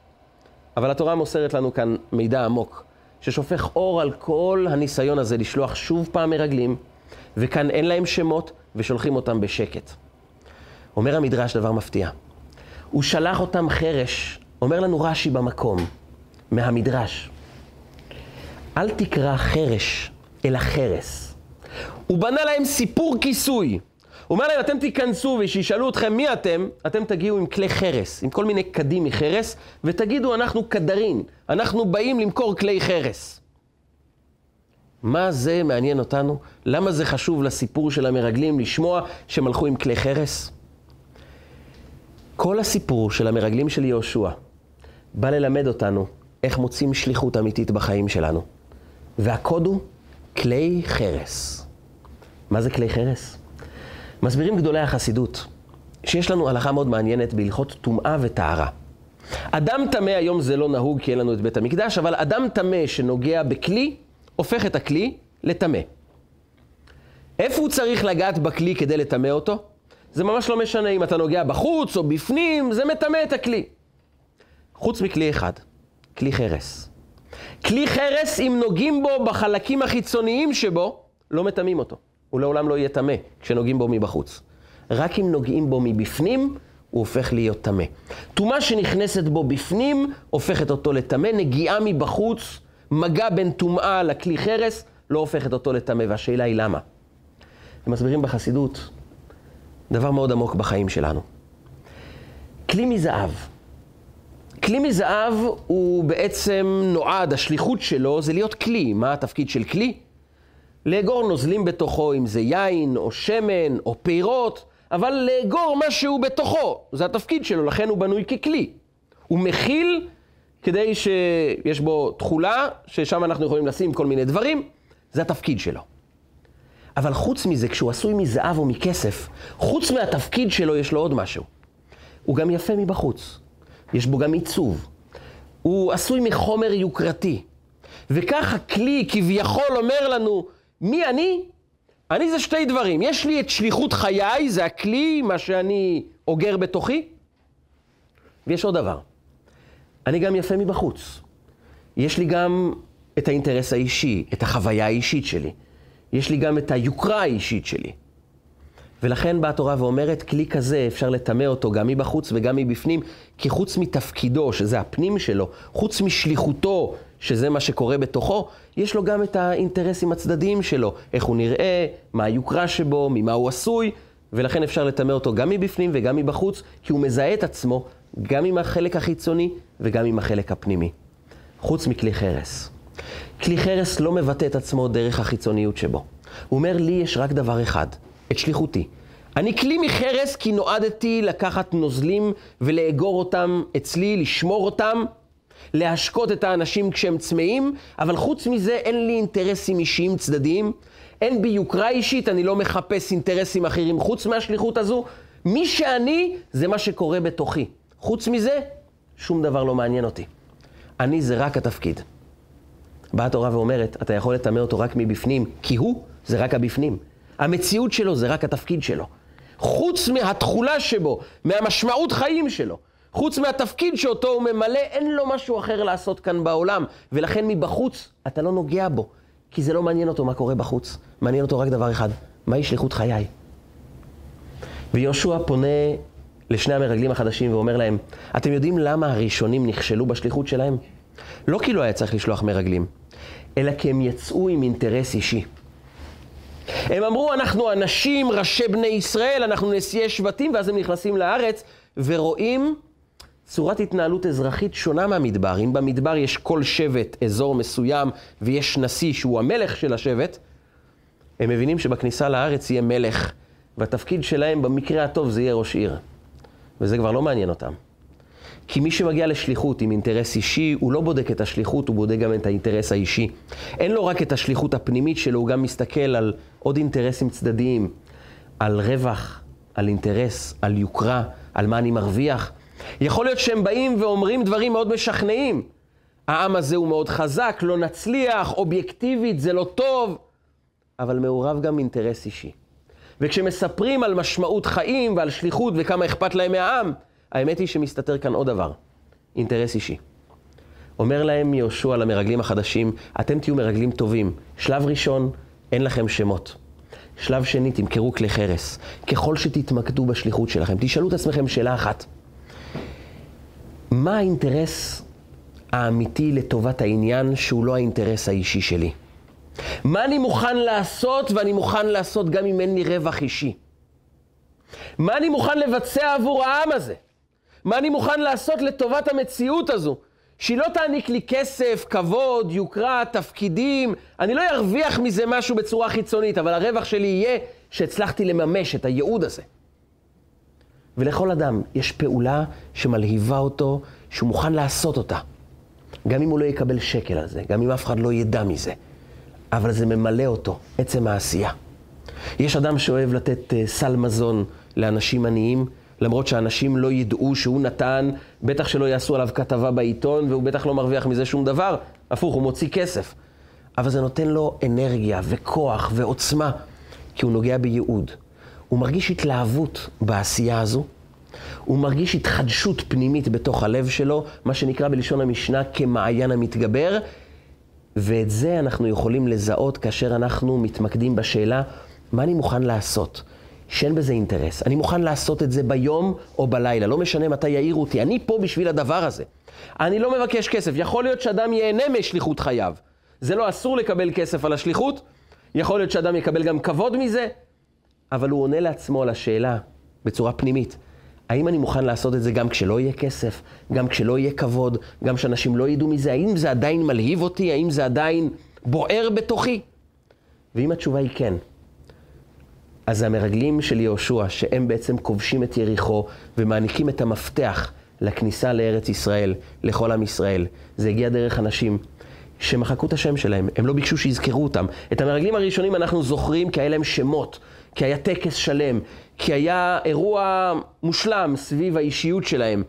אבל התורה מוסרת לנו כאן מידע עמוק. ששופך אור על כל הניסיון הזה לשלוח שוב פעם מרגלים, וכאן אין להם שמות ושולחים אותם בשקט. אומר המדרש דבר מפתיע. הוא שלח אותם חרש, אומר לנו רש"י במקום, מהמדרש. אל תקרא חרש, אלא חרס. הוא בנה להם סיפור כיסוי. הוא אומר להם, אתם תיכנסו ושישאלו אתכם מי אתם, אתם תגיעו עם כלי חרס, עם כל מיני קדים מחרס, ותגידו, אנחנו קדרין, אנחנו באים למכור כלי חרס. מה זה מעניין אותנו? למה זה חשוב לסיפור של המרגלים לשמוע שהם הלכו עם כלי חרס? כל הסיפור של המרגלים של יהושע בא ללמד אותנו איך מוצאים שליחות אמיתית בחיים שלנו. והקוד הוא כלי חרס. מה זה כלי חרס? מסבירים גדולי החסידות שיש לנו הלכה מאוד מעניינת בהלכות טומאה וטהרה. אדם טמא, היום זה לא נהוג כי אין לנו את בית המקדש, אבל אדם טמא שנוגע בכלי, הופך את הכלי לטמא. איפה הוא צריך לגעת בכלי כדי לטמא אותו? זה ממש לא משנה אם אתה נוגע בחוץ או בפנים, זה מטמא את הכלי. חוץ מכלי אחד, כלי חרס. כלי חרס, אם נוגעים בו בחלקים החיצוניים שבו, לא מטמאים אותו. הוא לעולם לא יהיה טמא כשנוגעים בו מבחוץ. רק אם נוגעים בו מבפנים, הוא הופך להיות טמא. טומאה שנכנסת בו בפנים, הופכת אותו לטמא. נגיעה מבחוץ, מגע בין טומאה לכלי חרס, לא הופכת אותו לטמא. והשאלה היא למה. הם מסבירים בחסידות דבר מאוד עמוק בחיים שלנו. כלי מזהב. כלי מזהב הוא בעצם נועד, השליחות שלו זה להיות כלי. מה התפקיד של כלי? לאגור נוזלים בתוכו, אם זה יין או שמן או פירות, אבל לאגור משהו בתוכו, זה התפקיד שלו, לכן הוא בנוי ככלי. הוא מכיל כדי שיש בו תכולה, ששם אנחנו יכולים לשים כל מיני דברים, זה התפקיד שלו. אבל חוץ מזה, כשהוא עשוי מזהב או מכסף, חוץ מהתפקיד שלו יש לו עוד משהו. הוא גם יפה מבחוץ, יש בו גם עיצוב. הוא עשוי מחומר יוקרתי. וכך הכלי כביכול אומר לנו, מי אני? אני זה שתי דברים. יש לי את שליחות חיי, זה הכלי, מה שאני אוגר בתוכי, ויש עוד דבר. אני גם יפה מבחוץ. יש לי גם את האינטרס האישי, את החוויה האישית שלי. יש לי גם את היוקרה האישית שלי. ולכן באה התורה ואומרת, כלי כזה אפשר לטמא אותו גם מבחוץ וגם מבפנים, כי חוץ מתפקידו, שזה הפנים שלו, חוץ משליחותו, שזה מה שקורה בתוכו, יש לו גם את האינטרסים הצדדיים שלו, איך הוא נראה, מה היוקרה שבו, ממה הוא עשוי, ולכן אפשר לטמא אותו גם מבפנים וגם מבחוץ, כי הוא מזהה את עצמו גם עם החלק החיצוני וגם עם החלק הפנימי. חוץ מכלי חרס. כלי חרס לא מבטא את עצמו דרך החיצוניות שבו. הוא אומר, לי יש רק דבר אחד, את שליחותי. אני כלי מחרס כי נועדתי לקחת נוזלים ולאגור אותם אצלי, לשמור אותם, להשקות את האנשים כשהם צמאים, אבל חוץ מזה אין לי אינטרסים אישיים צדדיים, אין בי יוקרה אישית, אני לא מחפש אינטרסים אחרים חוץ מהשליחות הזו. מי שאני, זה מה שקורה בתוכי. חוץ מזה, שום דבר לא מעניין אותי. אני זה רק התפקיד. באה התורה ואומרת, אתה יכול לטמא אותו רק מבפנים, כי הוא זה רק הבפנים. המציאות שלו זה רק התפקיד שלו. חוץ מהתכולה שבו, מהמשמעות חיים שלו, חוץ מהתפקיד שאותו הוא ממלא, אין לו משהו אחר לעשות כאן בעולם. ולכן מבחוץ אתה לא נוגע בו, כי זה לא מעניין אותו מה קורה בחוץ. מעניין אותו רק דבר אחד, מהי שליחות חיי? ויהושע פונה לשני המרגלים החדשים ואומר להם, אתם יודעים למה הראשונים נכשלו בשליחות שלהם? לא כי לא היה צריך לשלוח מרגלים, אלא כי הם יצאו עם אינטרס אישי. הם אמרו, אנחנו אנשים, ראשי בני ישראל, אנחנו נשיאי שבטים, ואז הם נכנסים לארץ ורואים צורת התנהלות אזרחית שונה מהמדבר. אם במדבר יש כל שבט אזור מסוים ויש נשיא שהוא המלך של השבט, הם מבינים שבכניסה לארץ יהיה מלך, והתפקיד שלהם במקרה הטוב זה יהיה ראש עיר. וזה כבר לא מעניין אותם. כי מי שמגיע לשליחות עם אינטרס אישי, הוא לא בודק את השליחות, הוא בודק גם את האינטרס האישי. אין לו רק את השליחות הפנימית שלו, הוא גם מסתכל על עוד אינטרסים צדדיים, על רווח, על אינטרס, על יוקרה, על מה אני מרוויח. יכול להיות שהם באים ואומרים דברים מאוד משכנעים. העם הזה הוא מאוד חזק, לא נצליח, אובייקטיבית, זה לא טוב, אבל מעורב גם אינטרס אישי. וכשמספרים על משמעות חיים ועל שליחות וכמה אכפת להם מהעם, האמת היא שמסתתר כאן עוד דבר, אינטרס אישי. אומר להם יהושע למרגלים החדשים, אתם תהיו מרגלים טובים. שלב ראשון, אין לכם שמות. שלב שני, תמכרו כלי חרס. ככל שתתמקדו בשליחות שלכם, תשאלו את עצמכם שאלה אחת. מה האינטרס האמיתי לטובת העניין שהוא לא האינטרס האישי שלי? מה אני מוכן לעשות, ואני מוכן לעשות גם אם אין לי רווח אישי? מה אני מוכן לבצע עבור העם הזה? מה אני מוכן לעשות לטובת המציאות הזו? שהיא לא תעניק לי כסף, כבוד, יוקרה, תפקידים. אני לא ארוויח מזה משהו בצורה חיצונית, אבל הרווח שלי יהיה שהצלחתי לממש את הייעוד הזה. ולכל אדם יש פעולה שמלהיבה אותו, שהוא מוכן לעשות אותה. גם אם הוא לא יקבל שקל על זה, גם אם אף אחד לא ידע מזה. אבל זה ממלא אותו, עצם העשייה. יש אדם שאוהב לתת uh, סל מזון לאנשים עניים, למרות שאנשים לא ידעו שהוא נתן, בטח שלא יעשו עליו כתבה בעיתון, והוא בטח לא מרוויח מזה שום דבר. הפוך, הוא מוציא כסף. אבל זה נותן לו אנרגיה וכוח ועוצמה, כי הוא נוגע בייעוד. הוא מרגיש התלהבות בעשייה הזו, הוא מרגיש התחדשות פנימית בתוך הלב שלו, מה שנקרא בלשון המשנה כמעיין המתגבר, ואת זה אנחנו יכולים לזהות כאשר אנחנו מתמקדים בשאלה, מה אני מוכן לעשות? שאין בזה אינטרס. אני מוכן לעשות את זה ביום או בלילה, לא משנה מתי יעירו אותי. אני פה בשביל הדבר הזה. אני לא מבקש כסף. יכול להיות שאדם ייהנה משליחות חייו. זה לא אסור לקבל כסף על השליחות, יכול להיות שאדם יקבל גם כבוד מזה, אבל הוא עונה לעצמו על השאלה בצורה פנימית. האם אני מוכן לעשות את זה גם כשלא יהיה כסף, גם כשלא יהיה כבוד, גם שאנשים לא ידעו מזה? האם זה עדיין מלהיב אותי? האם זה עדיין בוער בתוכי? ואם התשובה היא כן, אז המרגלים של יהושע, שהם בעצם כובשים את יריחו ומעניקים את המפתח לכניסה לארץ ישראל, לכל עם ישראל, זה הגיע דרך אנשים שמחקו את השם שלהם, הם לא ביקשו שיזכרו אותם. את המרגלים הראשונים אנחנו זוכרים כי היה להם שמות, כי היה טקס שלם, כי היה אירוע מושלם סביב האישיות שלהם.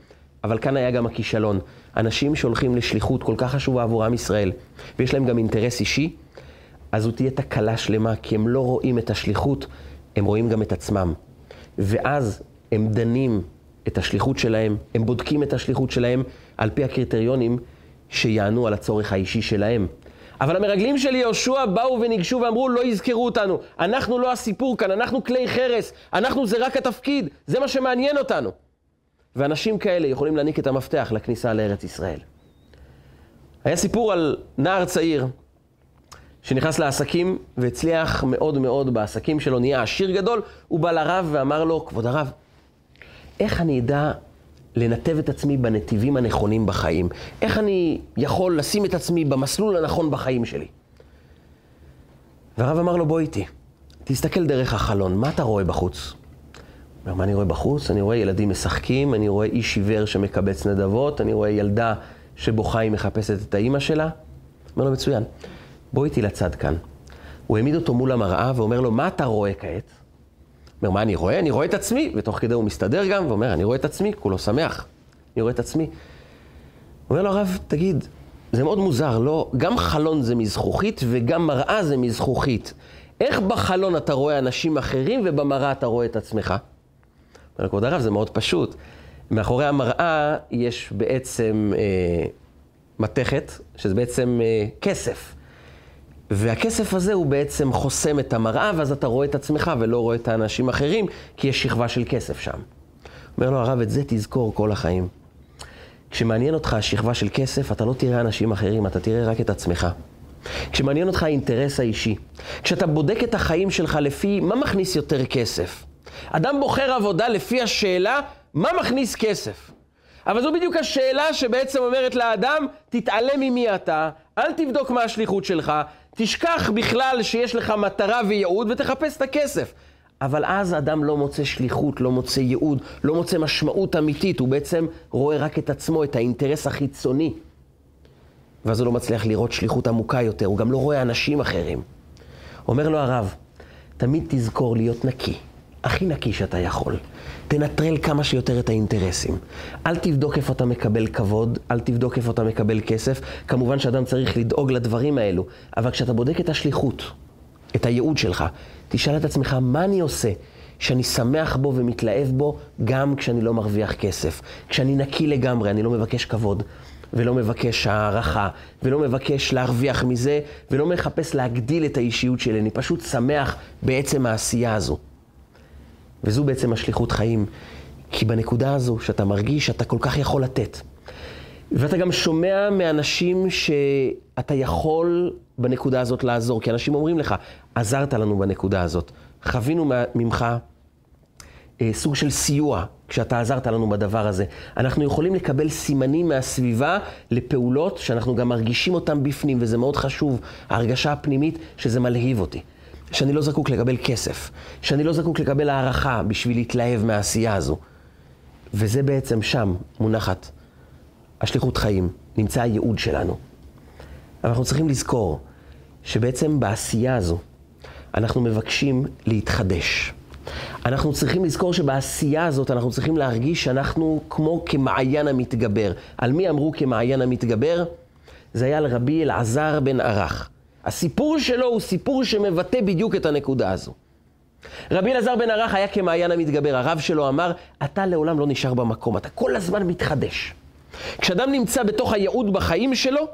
אבל כאן היה גם הכישלון. אנשים שהולכים לשליחות כל כך חשובה עבור עם ישראל, ויש להם גם אינטרס אישי, אז זו תהיה תקלה שלמה, כי הם לא רואים את השליחות, הם רואים גם את עצמם. ואז הם דנים את השליחות שלהם, הם בודקים את השליחות שלהם על פי הקריטריונים שיענו על הצורך האישי שלהם. אבל המרגלים של יהושע באו וניגשו ואמרו, לא יזכרו אותנו. אנחנו לא הסיפור כאן, אנחנו כלי חרס, אנחנו זה רק התפקיד, זה מה שמעניין אותנו. ואנשים כאלה יכולים להעניק את המפתח לכניסה לארץ ישראל. היה סיפור על נער צעיר שנכנס לעסקים והצליח מאוד מאוד בעסקים שלו, נהיה עשיר גדול, הוא בא לרב ואמר לו, כבוד הרב, איך אני אדע לנתב את עצמי בנתיבים הנכונים בחיים? איך אני יכול לשים את עצמי במסלול הנכון בחיים שלי? והרב אמר לו, בוא איתי, תסתכל דרך החלון, מה אתה רואה בחוץ? אומר, מה אני רואה בחוץ? אני רואה ילדים משחקים, אני רואה איש עיוור שמקבץ נדבות, אני רואה ילדה שבוכה היא מחפשת את האימא שלה. אומר לו, מצוין, בוא איתי לצד כאן. הוא העמיד אותו מול המראה ואומר לו, מה אתה רואה כעת? אומר, מה אני רואה? אני רואה את עצמי. ותוך כדי הוא מסתדר גם, ואומר, אני רואה את עצמי, כולו שמח. אני רואה את עצמי. אומר לו הרב, תגיד, זה מאוד מוזר, לא? גם חלון זה מזכוכית וגם מראה זה מזכוכית. איך בחלון אתה רואה אנשים אחרים ובמראה אתה רואה את עצמך? אומר לו, כבוד הרב, זה מאוד פשוט. מאחורי המראה יש בעצם אה, מתכת, שזה בעצם אה, כסף. והכסף הזה הוא בעצם חוסם את המראה, ואז אתה רואה את עצמך ולא רואה את האנשים האחרים, כי יש שכבה של כסף שם. אומר לו הרב, את זה תזכור כל החיים. כשמעניין אותך השכבה של כסף, אתה לא תראה אנשים אחרים, אתה תראה רק את עצמך. כשמעניין אותך האינטרס האישי, כשאתה בודק את החיים שלך לפי מה מכניס יותר כסף. אדם בוחר עבודה לפי השאלה, מה מכניס כסף? אבל זו בדיוק השאלה שבעצם אומרת לאדם, תתעלם ממי אתה, אל תבדוק מה השליחות שלך, תשכח בכלל שיש לך מטרה וייעוד ותחפש את הכסף. אבל אז אדם לא מוצא שליחות, לא מוצא ייעוד, לא מוצא משמעות אמיתית, הוא בעצם רואה רק את עצמו, את האינטרס החיצוני. ואז הוא לא מצליח לראות שליחות עמוקה יותר, הוא גם לא רואה אנשים אחרים. אומר לו הרב, תמיד תזכור להיות נקי, הכי נקי שאתה יכול. תנטרל כמה שיותר את האינטרסים. אל תבדוק איפה אתה מקבל כבוד, אל תבדוק איפה אתה מקבל כסף. כמובן שאדם צריך לדאוג לדברים האלו, אבל כשאתה בודק את השליחות, את הייעוד שלך, תשאל את עצמך, מה אני עושה שאני שמח בו ומתלהב בו גם כשאני לא מרוויח כסף? כשאני נקי לגמרי, אני לא מבקש כבוד. ולא מבקש הערכה, ולא מבקש להרוויח מזה, ולא מחפש להגדיל את האישיות שלי, אני פשוט שמח בעצם העשייה הזו. וזו בעצם השליחות חיים, כי בנקודה הזו שאתה מרגיש שאתה כל כך יכול לתת, ואתה גם שומע מאנשים שאתה יכול בנקודה הזאת לעזור, כי אנשים אומרים לך, עזרת לנו בנקודה הזאת, חווינו ממך אה, סוג של סיוע כשאתה עזרת לנו בדבר הזה. אנחנו יכולים לקבל סימנים מהסביבה לפעולות שאנחנו גם מרגישים אותם בפנים, וזה מאוד חשוב, ההרגשה הפנימית שזה מלהיב אותי. שאני לא זקוק לקבל כסף, שאני לא זקוק לקבל הערכה בשביל להתלהב מהעשייה הזו. וזה בעצם שם מונחת השליחות חיים, נמצא הייעוד שלנו. אנחנו צריכים לזכור שבעצם בעשייה הזו אנחנו מבקשים להתחדש. אנחנו צריכים לזכור שבעשייה הזאת אנחנו צריכים להרגיש שאנחנו כמו כמעיין המתגבר. על מי אמרו כמעיין המתגבר? זה היה על רבי אלעזר בן ערך. הסיפור שלו הוא סיפור שמבטא בדיוק את הנקודה הזו. רבי אלעזר בן ערך היה כמעיין המתגבר. הרב שלו אמר, אתה לעולם לא נשאר במקום, אתה כל הזמן מתחדש. כשאדם נמצא בתוך הייעוד בחיים שלו,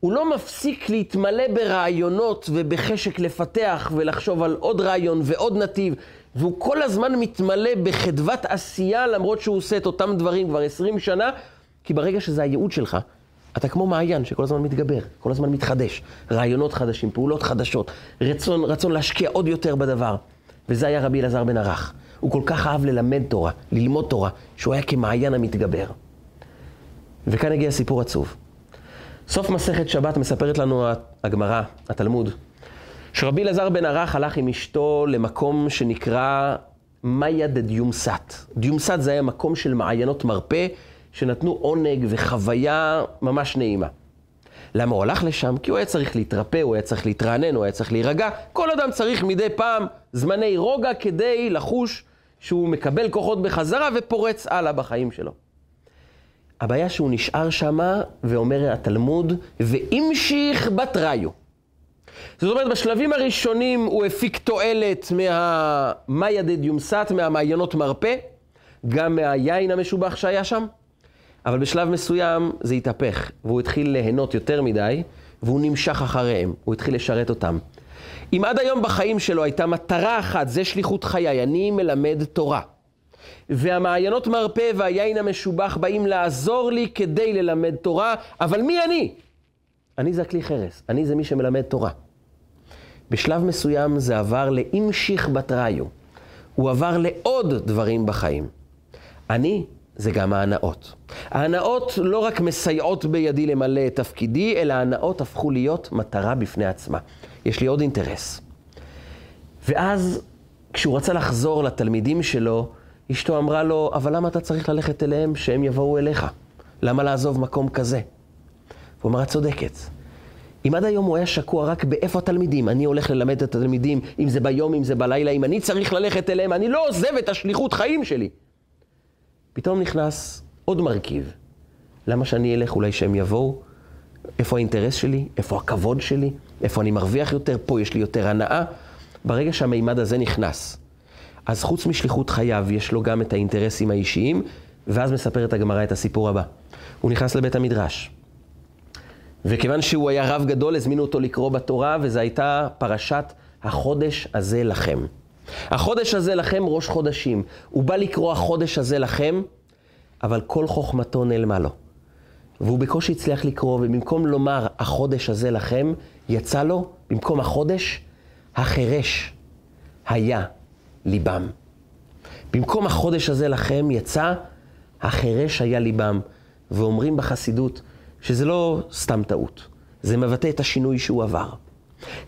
הוא לא מפסיק להתמלא ברעיונות ובחשק לפתח ולחשוב על עוד רעיון ועוד נתיב, והוא כל הזמן מתמלא בחדוות עשייה למרות שהוא עושה את אותם דברים כבר עשרים שנה, כי ברגע שזה הייעוד שלך, אתה כמו מעיין שכל הזמן מתגבר, כל הזמן מתחדש. רעיונות חדשים, פעולות חדשות, רצון, רצון להשקיע עוד יותר בדבר. וזה היה רבי אלעזר בן ערך. הוא כל כך אהב ללמד תורה, ללמוד תורה, שהוא היה כמעיין המתגבר. וכאן הגיע סיפור עצוב. סוף מסכת שבת מספרת לנו הגמרא, התלמוד, שרבי אלעזר בן ערך הלך עם אשתו למקום שנקרא מאיה דדיומסת. דיומסת זה היה מקום של מעיינות מרפא, שנתנו עונג וחוויה ממש נעימה. למה הוא הלך לשם? כי הוא היה צריך להתרפא, הוא היה צריך להתרענן, הוא היה צריך להירגע. כל אדם צריך מדי פעם זמני רוגע כדי לחוש שהוא מקבל כוחות בחזרה ופורץ הלאה בחיים שלו. הבעיה שהוא נשאר שמה, ואומר התלמוד, והמשיך בתריו. זאת אומרת, בשלבים הראשונים הוא הפיק תועלת מהמאיה דדיומסת, מהמעיינות מרפא, גם מהיין המשובח שהיה שם, אבל בשלב מסוים זה התהפך, והוא התחיל ליהנות יותר מדי, והוא נמשך אחריהם, הוא התחיל לשרת אותם. אם עד היום בחיים שלו הייתה מטרה אחת, זה שליחות חיי, אני מלמד תורה. והמעיינות מרפא והיין המשובח באים לעזור לי כדי ללמד תורה, אבל מי אני? אני זה הכלי חרס, אני זה מי שמלמד תורה. בשלב מסוים זה עבר לאמשיך בתראיו. הוא עבר לעוד דברים בחיים. אני זה גם ההנאות. ההנאות לא רק מסייעות בידי למלא את תפקידי, אלא ההנאות הפכו להיות מטרה בפני עצמה. יש לי עוד אינטרס. ואז כשהוא רצה לחזור לתלמידים שלו, אשתו אמרה לו, אבל למה אתה צריך ללכת אליהם שהם יבואו אליך? למה לעזוב מקום כזה? הוא אמר, את צודקת. אם עד היום הוא היה שקוע רק באיפה התלמידים, אני הולך ללמד את התלמידים, אם זה ביום, אם זה בלילה, אם אני צריך ללכת אליהם, אני לא עוזב את השליחות חיים שלי. פתאום נכנס עוד מרכיב. למה שאני אלך? אולי שהם יבואו? איפה האינטרס שלי? איפה הכבוד שלי? איפה אני מרוויח יותר? פה יש לי יותר הנאה. ברגע שהמימד הזה נכנס, אז חוץ משליחות חייו, יש לו גם את האינטרסים האישיים, ואז מספרת הגמרא את הסיפור הבא. הוא נכנס לבית המדרש. וכיוון שהוא היה רב גדול, הזמינו אותו לקרוא בתורה, וזו הייתה פרשת החודש הזה לכם. החודש הזה לכם ראש חודשים. הוא בא לקרוא החודש הזה לכם, אבל כל חוכמתו נעלמה לו. והוא בקושי הצליח לקרוא, ובמקום לומר החודש הזה לכם, יצא לו, במקום החודש, החירש היה ליבם. במקום החודש הזה לכם, יצא החירש היה ליבם. ואומרים בחסידות שזה לא סתם טעות, זה מבטא את השינוי שהוא עבר.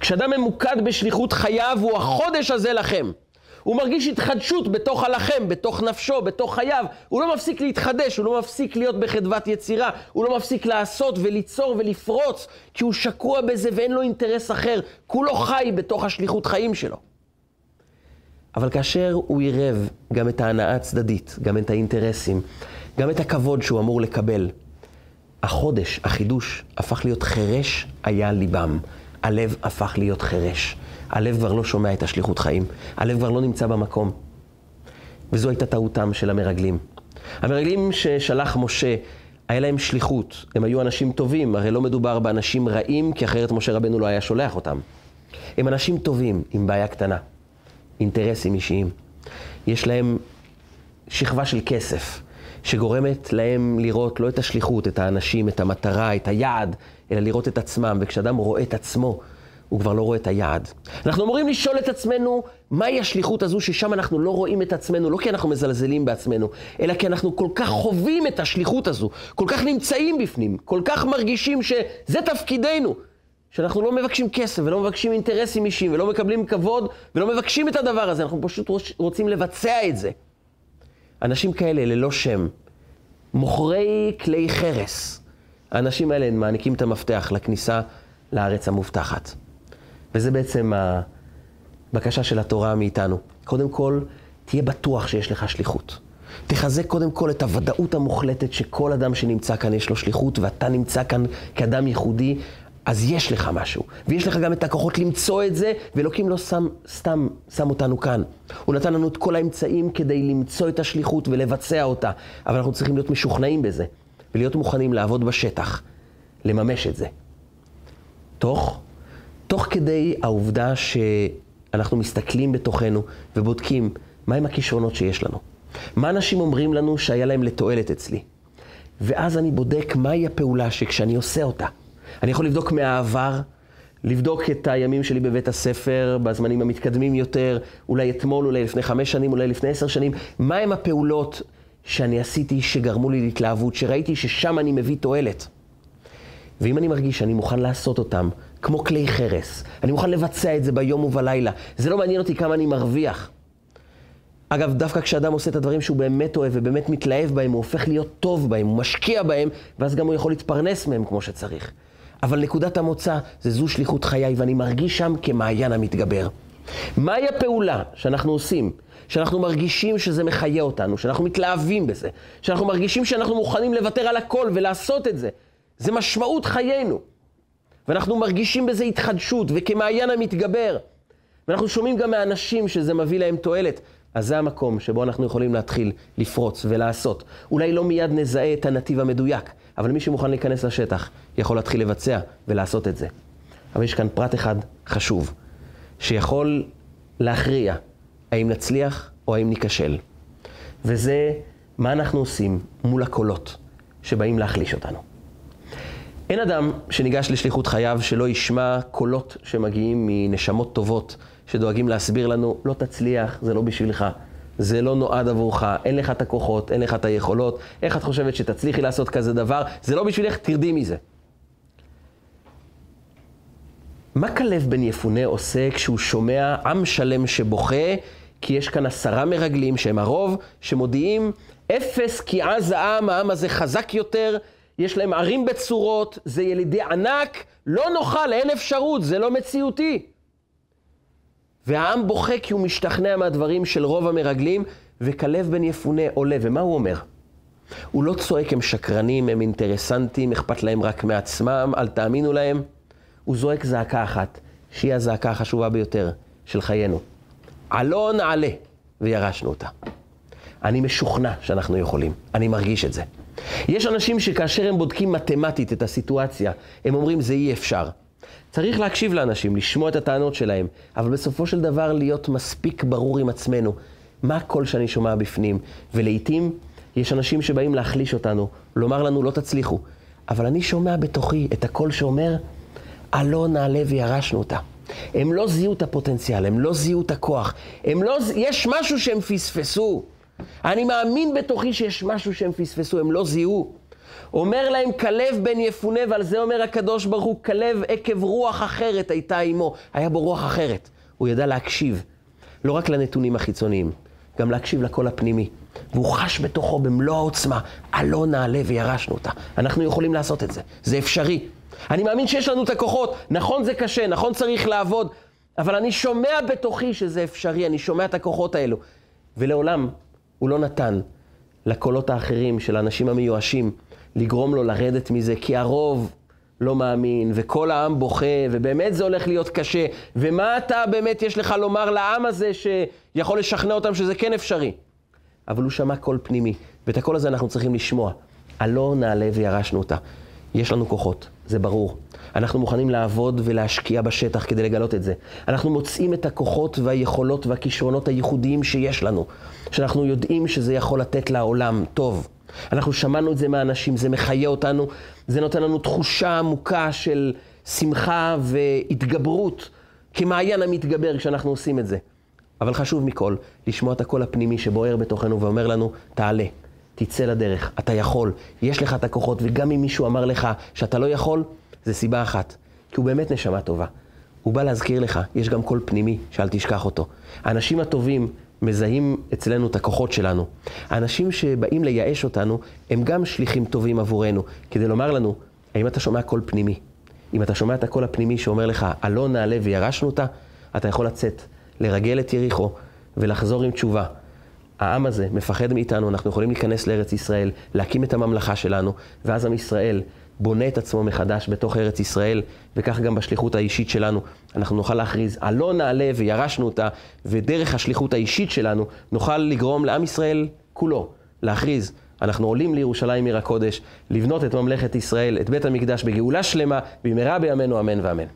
כשאדם ממוקד בשליחות חייו, הוא החודש הזה לכם. הוא מרגיש התחדשות בתוך הלחם, בתוך נפשו, בתוך חייו. הוא לא מפסיק להתחדש, הוא לא מפסיק להיות בחדוות יצירה, הוא לא מפסיק לעשות וליצור ולפרוץ, כי הוא שקוע בזה ואין לו אינטרס אחר. כולו חי בתוך השליחות חיים שלו. אבל כאשר הוא עירב גם את ההנאה הצדדית, גם את האינטרסים, גם את הכבוד שהוא אמור לקבל, החודש, החידוש, הפך להיות חירש היה ליבם. הלב הפך להיות חירש. הלב כבר לא שומע את השליחות חיים. הלב כבר לא נמצא במקום. וזו הייתה טעותם של המרגלים. המרגלים ששלח משה, היה להם שליחות. הם היו אנשים טובים, הרי לא מדובר באנשים רעים, כי אחרת משה רבנו לא היה שולח אותם. הם אנשים טובים, עם בעיה קטנה. אינטרסים אישיים. יש להם שכבה של כסף. שגורמת להם לראות לא את השליחות, את האנשים, את המטרה, את היעד, אלא לראות את עצמם. וכשאדם רואה את עצמו, הוא כבר לא רואה את היעד. אנחנו אמורים לשאול את עצמנו, מהי השליחות הזו ששם אנחנו לא רואים את עצמנו, לא כי אנחנו מזלזלים בעצמנו, אלא כי אנחנו כל כך חווים את השליחות הזו, כל כך נמצאים בפנים, כל כך מרגישים שזה תפקידנו, שאנחנו לא מבקשים כסף ולא מבקשים אינטרסים אישיים ולא מקבלים כבוד ולא מבקשים את הדבר הזה, אנחנו פשוט רוצים לבצע את זה. אנשים כאלה ללא שם, מוכרי כלי חרס, האנשים האלה מעניקים את המפתח לכניסה לארץ המובטחת. וזה בעצם הבקשה של התורה מאיתנו. קודם כל, תהיה בטוח שיש לך שליחות. תחזק קודם כל את הוודאות המוחלטת שכל אדם שנמצא כאן יש לו שליחות, ואתה נמצא כאן כאדם ייחודי, אז יש לך משהו. ויש לך גם את הכוחות למצוא את זה, ואלוקים לא שם, סתם שם אותנו כאן. הוא נתן לנו את כל האמצעים כדי למצוא את השליחות ולבצע אותה. אבל אנחנו צריכים להיות משוכנעים בזה, ולהיות מוכנים לעבוד בשטח, לממש את זה. תוך, תוך כדי העובדה שאנחנו מסתכלים בתוכנו ובודקים מהם הכישרונות שיש לנו. מה אנשים אומרים לנו שהיה להם לתועלת אצלי? ואז אני בודק מהי הפעולה שכשאני עושה אותה, אני יכול לבדוק מהעבר, לבדוק את הימים שלי בבית הספר, בזמנים המתקדמים יותר, אולי אתמול, אולי לפני חמש שנים, אולי לפני עשר שנים, מהם הפעולות שאני עשיתי שגרמו לי להתלהבות, שראיתי ששם אני מביא תועלת. ואם אני מרגיש שאני מוכן לעשות אותם כמו כלי חרס, אני מוכן לבצע את זה ביום ובלילה, זה לא מעניין אותי כמה אני מרוויח. אגב, דווקא כשאדם עושה את הדברים שהוא באמת אוהב ובאמת מתלהב בהם, הוא הופך להיות טוב בהם, הוא משקיע בהם, ואז גם הוא יכול להתפרנס מהם כמו שצריך. אבל נקודת המוצא זה זו שליחות חיי, ואני מרגיש שם כמעיין המתגבר. מהי הפעולה שאנחנו עושים, שאנחנו מרגישים שזה מחיה אותנו, שאנחנו מתלהבים בזה, שאנחנו מרגישים שאנחנו מוכנים לוותר על הכל ולעשות את זה? זה משמעות חיינו. ואנחנו מרגישים בזה התחדשות וכמעיין המתגבר. ואנחנו שומעים גם מאנשים שזה מביא להם תועלת. אז זה המקום שבו אנחנו יכולים להתחיל לפרוץ ולעשות. אולי לא מיד נזהה את הנתיב המדויק, אבל מי שמוכן להיכנס לשטח יכול להתחיל לבצע ולעשות את זה. אבל יש כאן פרט אחד חשוב, שיכול להכריע האם נצליח או האם ניכשל. וזה מה אנחנו עושים מול הקולות שבאים להחליש אותנו. אין אדם שניגש לשליחות חייו שלא ישמע קולות שמגיעים מנשמות טובות שדואגים להסביר לנו, לא תצליח, זה לא בשבילך. זה לא נועד עבורך, אין לך את הכוחות, אין לך את היכולות, איך את חושבת שתצליחי לעשות כזה דבר, זה לא בשבילך, תרדי מזה. מה כלב בן יפונה עושה כשהוא שומע עם שלם שבוכה, כי יש כאן עשרה מרגלים שהם הרוב, שמודיעים, אפס כי עז העם, העם הזה חזק יותר, יש להם ערים בצורות, זה ילידי ענק, לא נוכל, אין אפשרות, זה לא מציאותי. והעם בוכה כי הוא משתכנע מהדברים של רוב המרגלים, וכלב בן יפונה עולה, ומה הוא אומר? הוא לא צועק, הם שקרנים, הם אינטרסנטים, אכפת להם רק מעצמם, אל תאמינו להם. הוא זועק זעקה אחת, שהיא הזעקה החשובה ביותר של חיינו. עלו נעלה, וירשנו אותה. אני משוכנע שאנחנו יכולים, אני מרגיש את זה. יש אנשים שכאשר הם בודקים מתמטית את הסיטואציה, הם אומרים זה אי אפשר. צריך להקשיב לאנשים, לשמוע את הטענות שלהם, אבל בסופו של דבר להיות מספיק ברור עם עצמנו, מה הקול שאני שומע בפנים. ולעיתים יש אנשים שבאים להחליש אותנו, לומר לנו לא תצליחו, אבל אני שומע בתוכי את הקול שאומר, עלו נעלה וירשנו אותה. הם לא זיהו את הפוטנציאל, הם לא זיהו את הכוח, הם לא, יש משהו שהם פספסו. אני מאמין בתוכי שיש משהו שהם פספסו, הם לא זיהו. אומר להם כלב בן יפונה, ועל זה אומר הקדוש ברוך הוא, כלב עקב רוח אחרת הייתה עמו. היה בו רוח אחרת. הוא ידע להקשיב, לא רק לנתונים החיצוניים, גם להקשיב לקול הפנימי. והוא חש בתוכו במלוא העוצמה, עלו נעלה וירשנו אותה. אנחנו יכולים לעשות את זה, זה אפשרי. אני מאמין שיש לנו את הכוחות, נכון זה קשה, נכון צריך לעבוד, אבל אני שומע בתוכי שזה אפשרי, אני שומע את הכוחות האלו. ולעולם הוא לא נתן לקולות האחרים של האנשים המיואשים לגרום לו לרדת מזה, כי הרוב לא מאמין, וכל העם בוכה, ובאמת זה הולך להיות קשה. ומה אתה באמת יש לך לומר לעם הזה שיכול לשכנע אותם שזה כן אפשרי? אבל הוא שמע קול פנימי, ואת הקול הזה אנחנו צריכים לשמוע. עלו נעלה וירשנו אותה. יש לנו כוחות, זה ברור. אנחנו מוכנים לעבוד ולהשקיע בשטח כדי לגלות את זה. אנחנו מוצאים את הכוחות והיכולות והכישרונות הייחודיים שיש לנו, שאנחנו יודעים שזה יכול לתת לעולם טוב. אנחנו שמענו את זה מהאנשים, זה מחיה אותנו, זה נותן לנו תחושה עמוקה של שמחה והתגברות, כמעיין המתגבר כשאנחנו עושים את זה. אבל חשוב מכל, לשמוע את הקול הפנימי שבוער בתוכנו ואומר לנו, תעלה, תצא לדרך, אתה יכול, יש לך את הכוחות, וגם אם מישהו אמר לך שאתה לא יכול, זה סיבה אחת, כי הוא באמת נשמה טובה. הוא בא להזכיר לך, יש גם קול פנימי, שאל תשכח אותו. האנשים הטובים מזהים אצלנו את הכוחות שלנו. האנשים שבאים לייאש אותנו, הם גם שליחים טובים עבורנו, כדי לומר לנו, האם אתה שומע קול פנימי? אם אתה שומע את הקול הפנימי שאומר לך, עלו נעלה וירשנו אותה, אתה יכול לצאת, לרגל את יריחו ולחזור עם תשובה. העם הזה מפחד מאיתנו, אנחנו יכולים להיכנס לארץ ישראל, להקים את הממלכה שלנו, ואז עם ישראל בונה את עצמו מחדש בתוך ארץ ישראל, וכך גם בשליחות האישית שלנו. אנחנו נוכל להכריז, עלו נעלה וירשנו אותה, ודרך השליחות האישית שלנו נוכל לגרום לעם ישראל כולו להכריז. אנחנו עולים לירושלים עיר הקודש, לבנות את ממלכת ישראל, את בית המקדש בגאולה שלמה, במהרה בימינו אמן ואמן.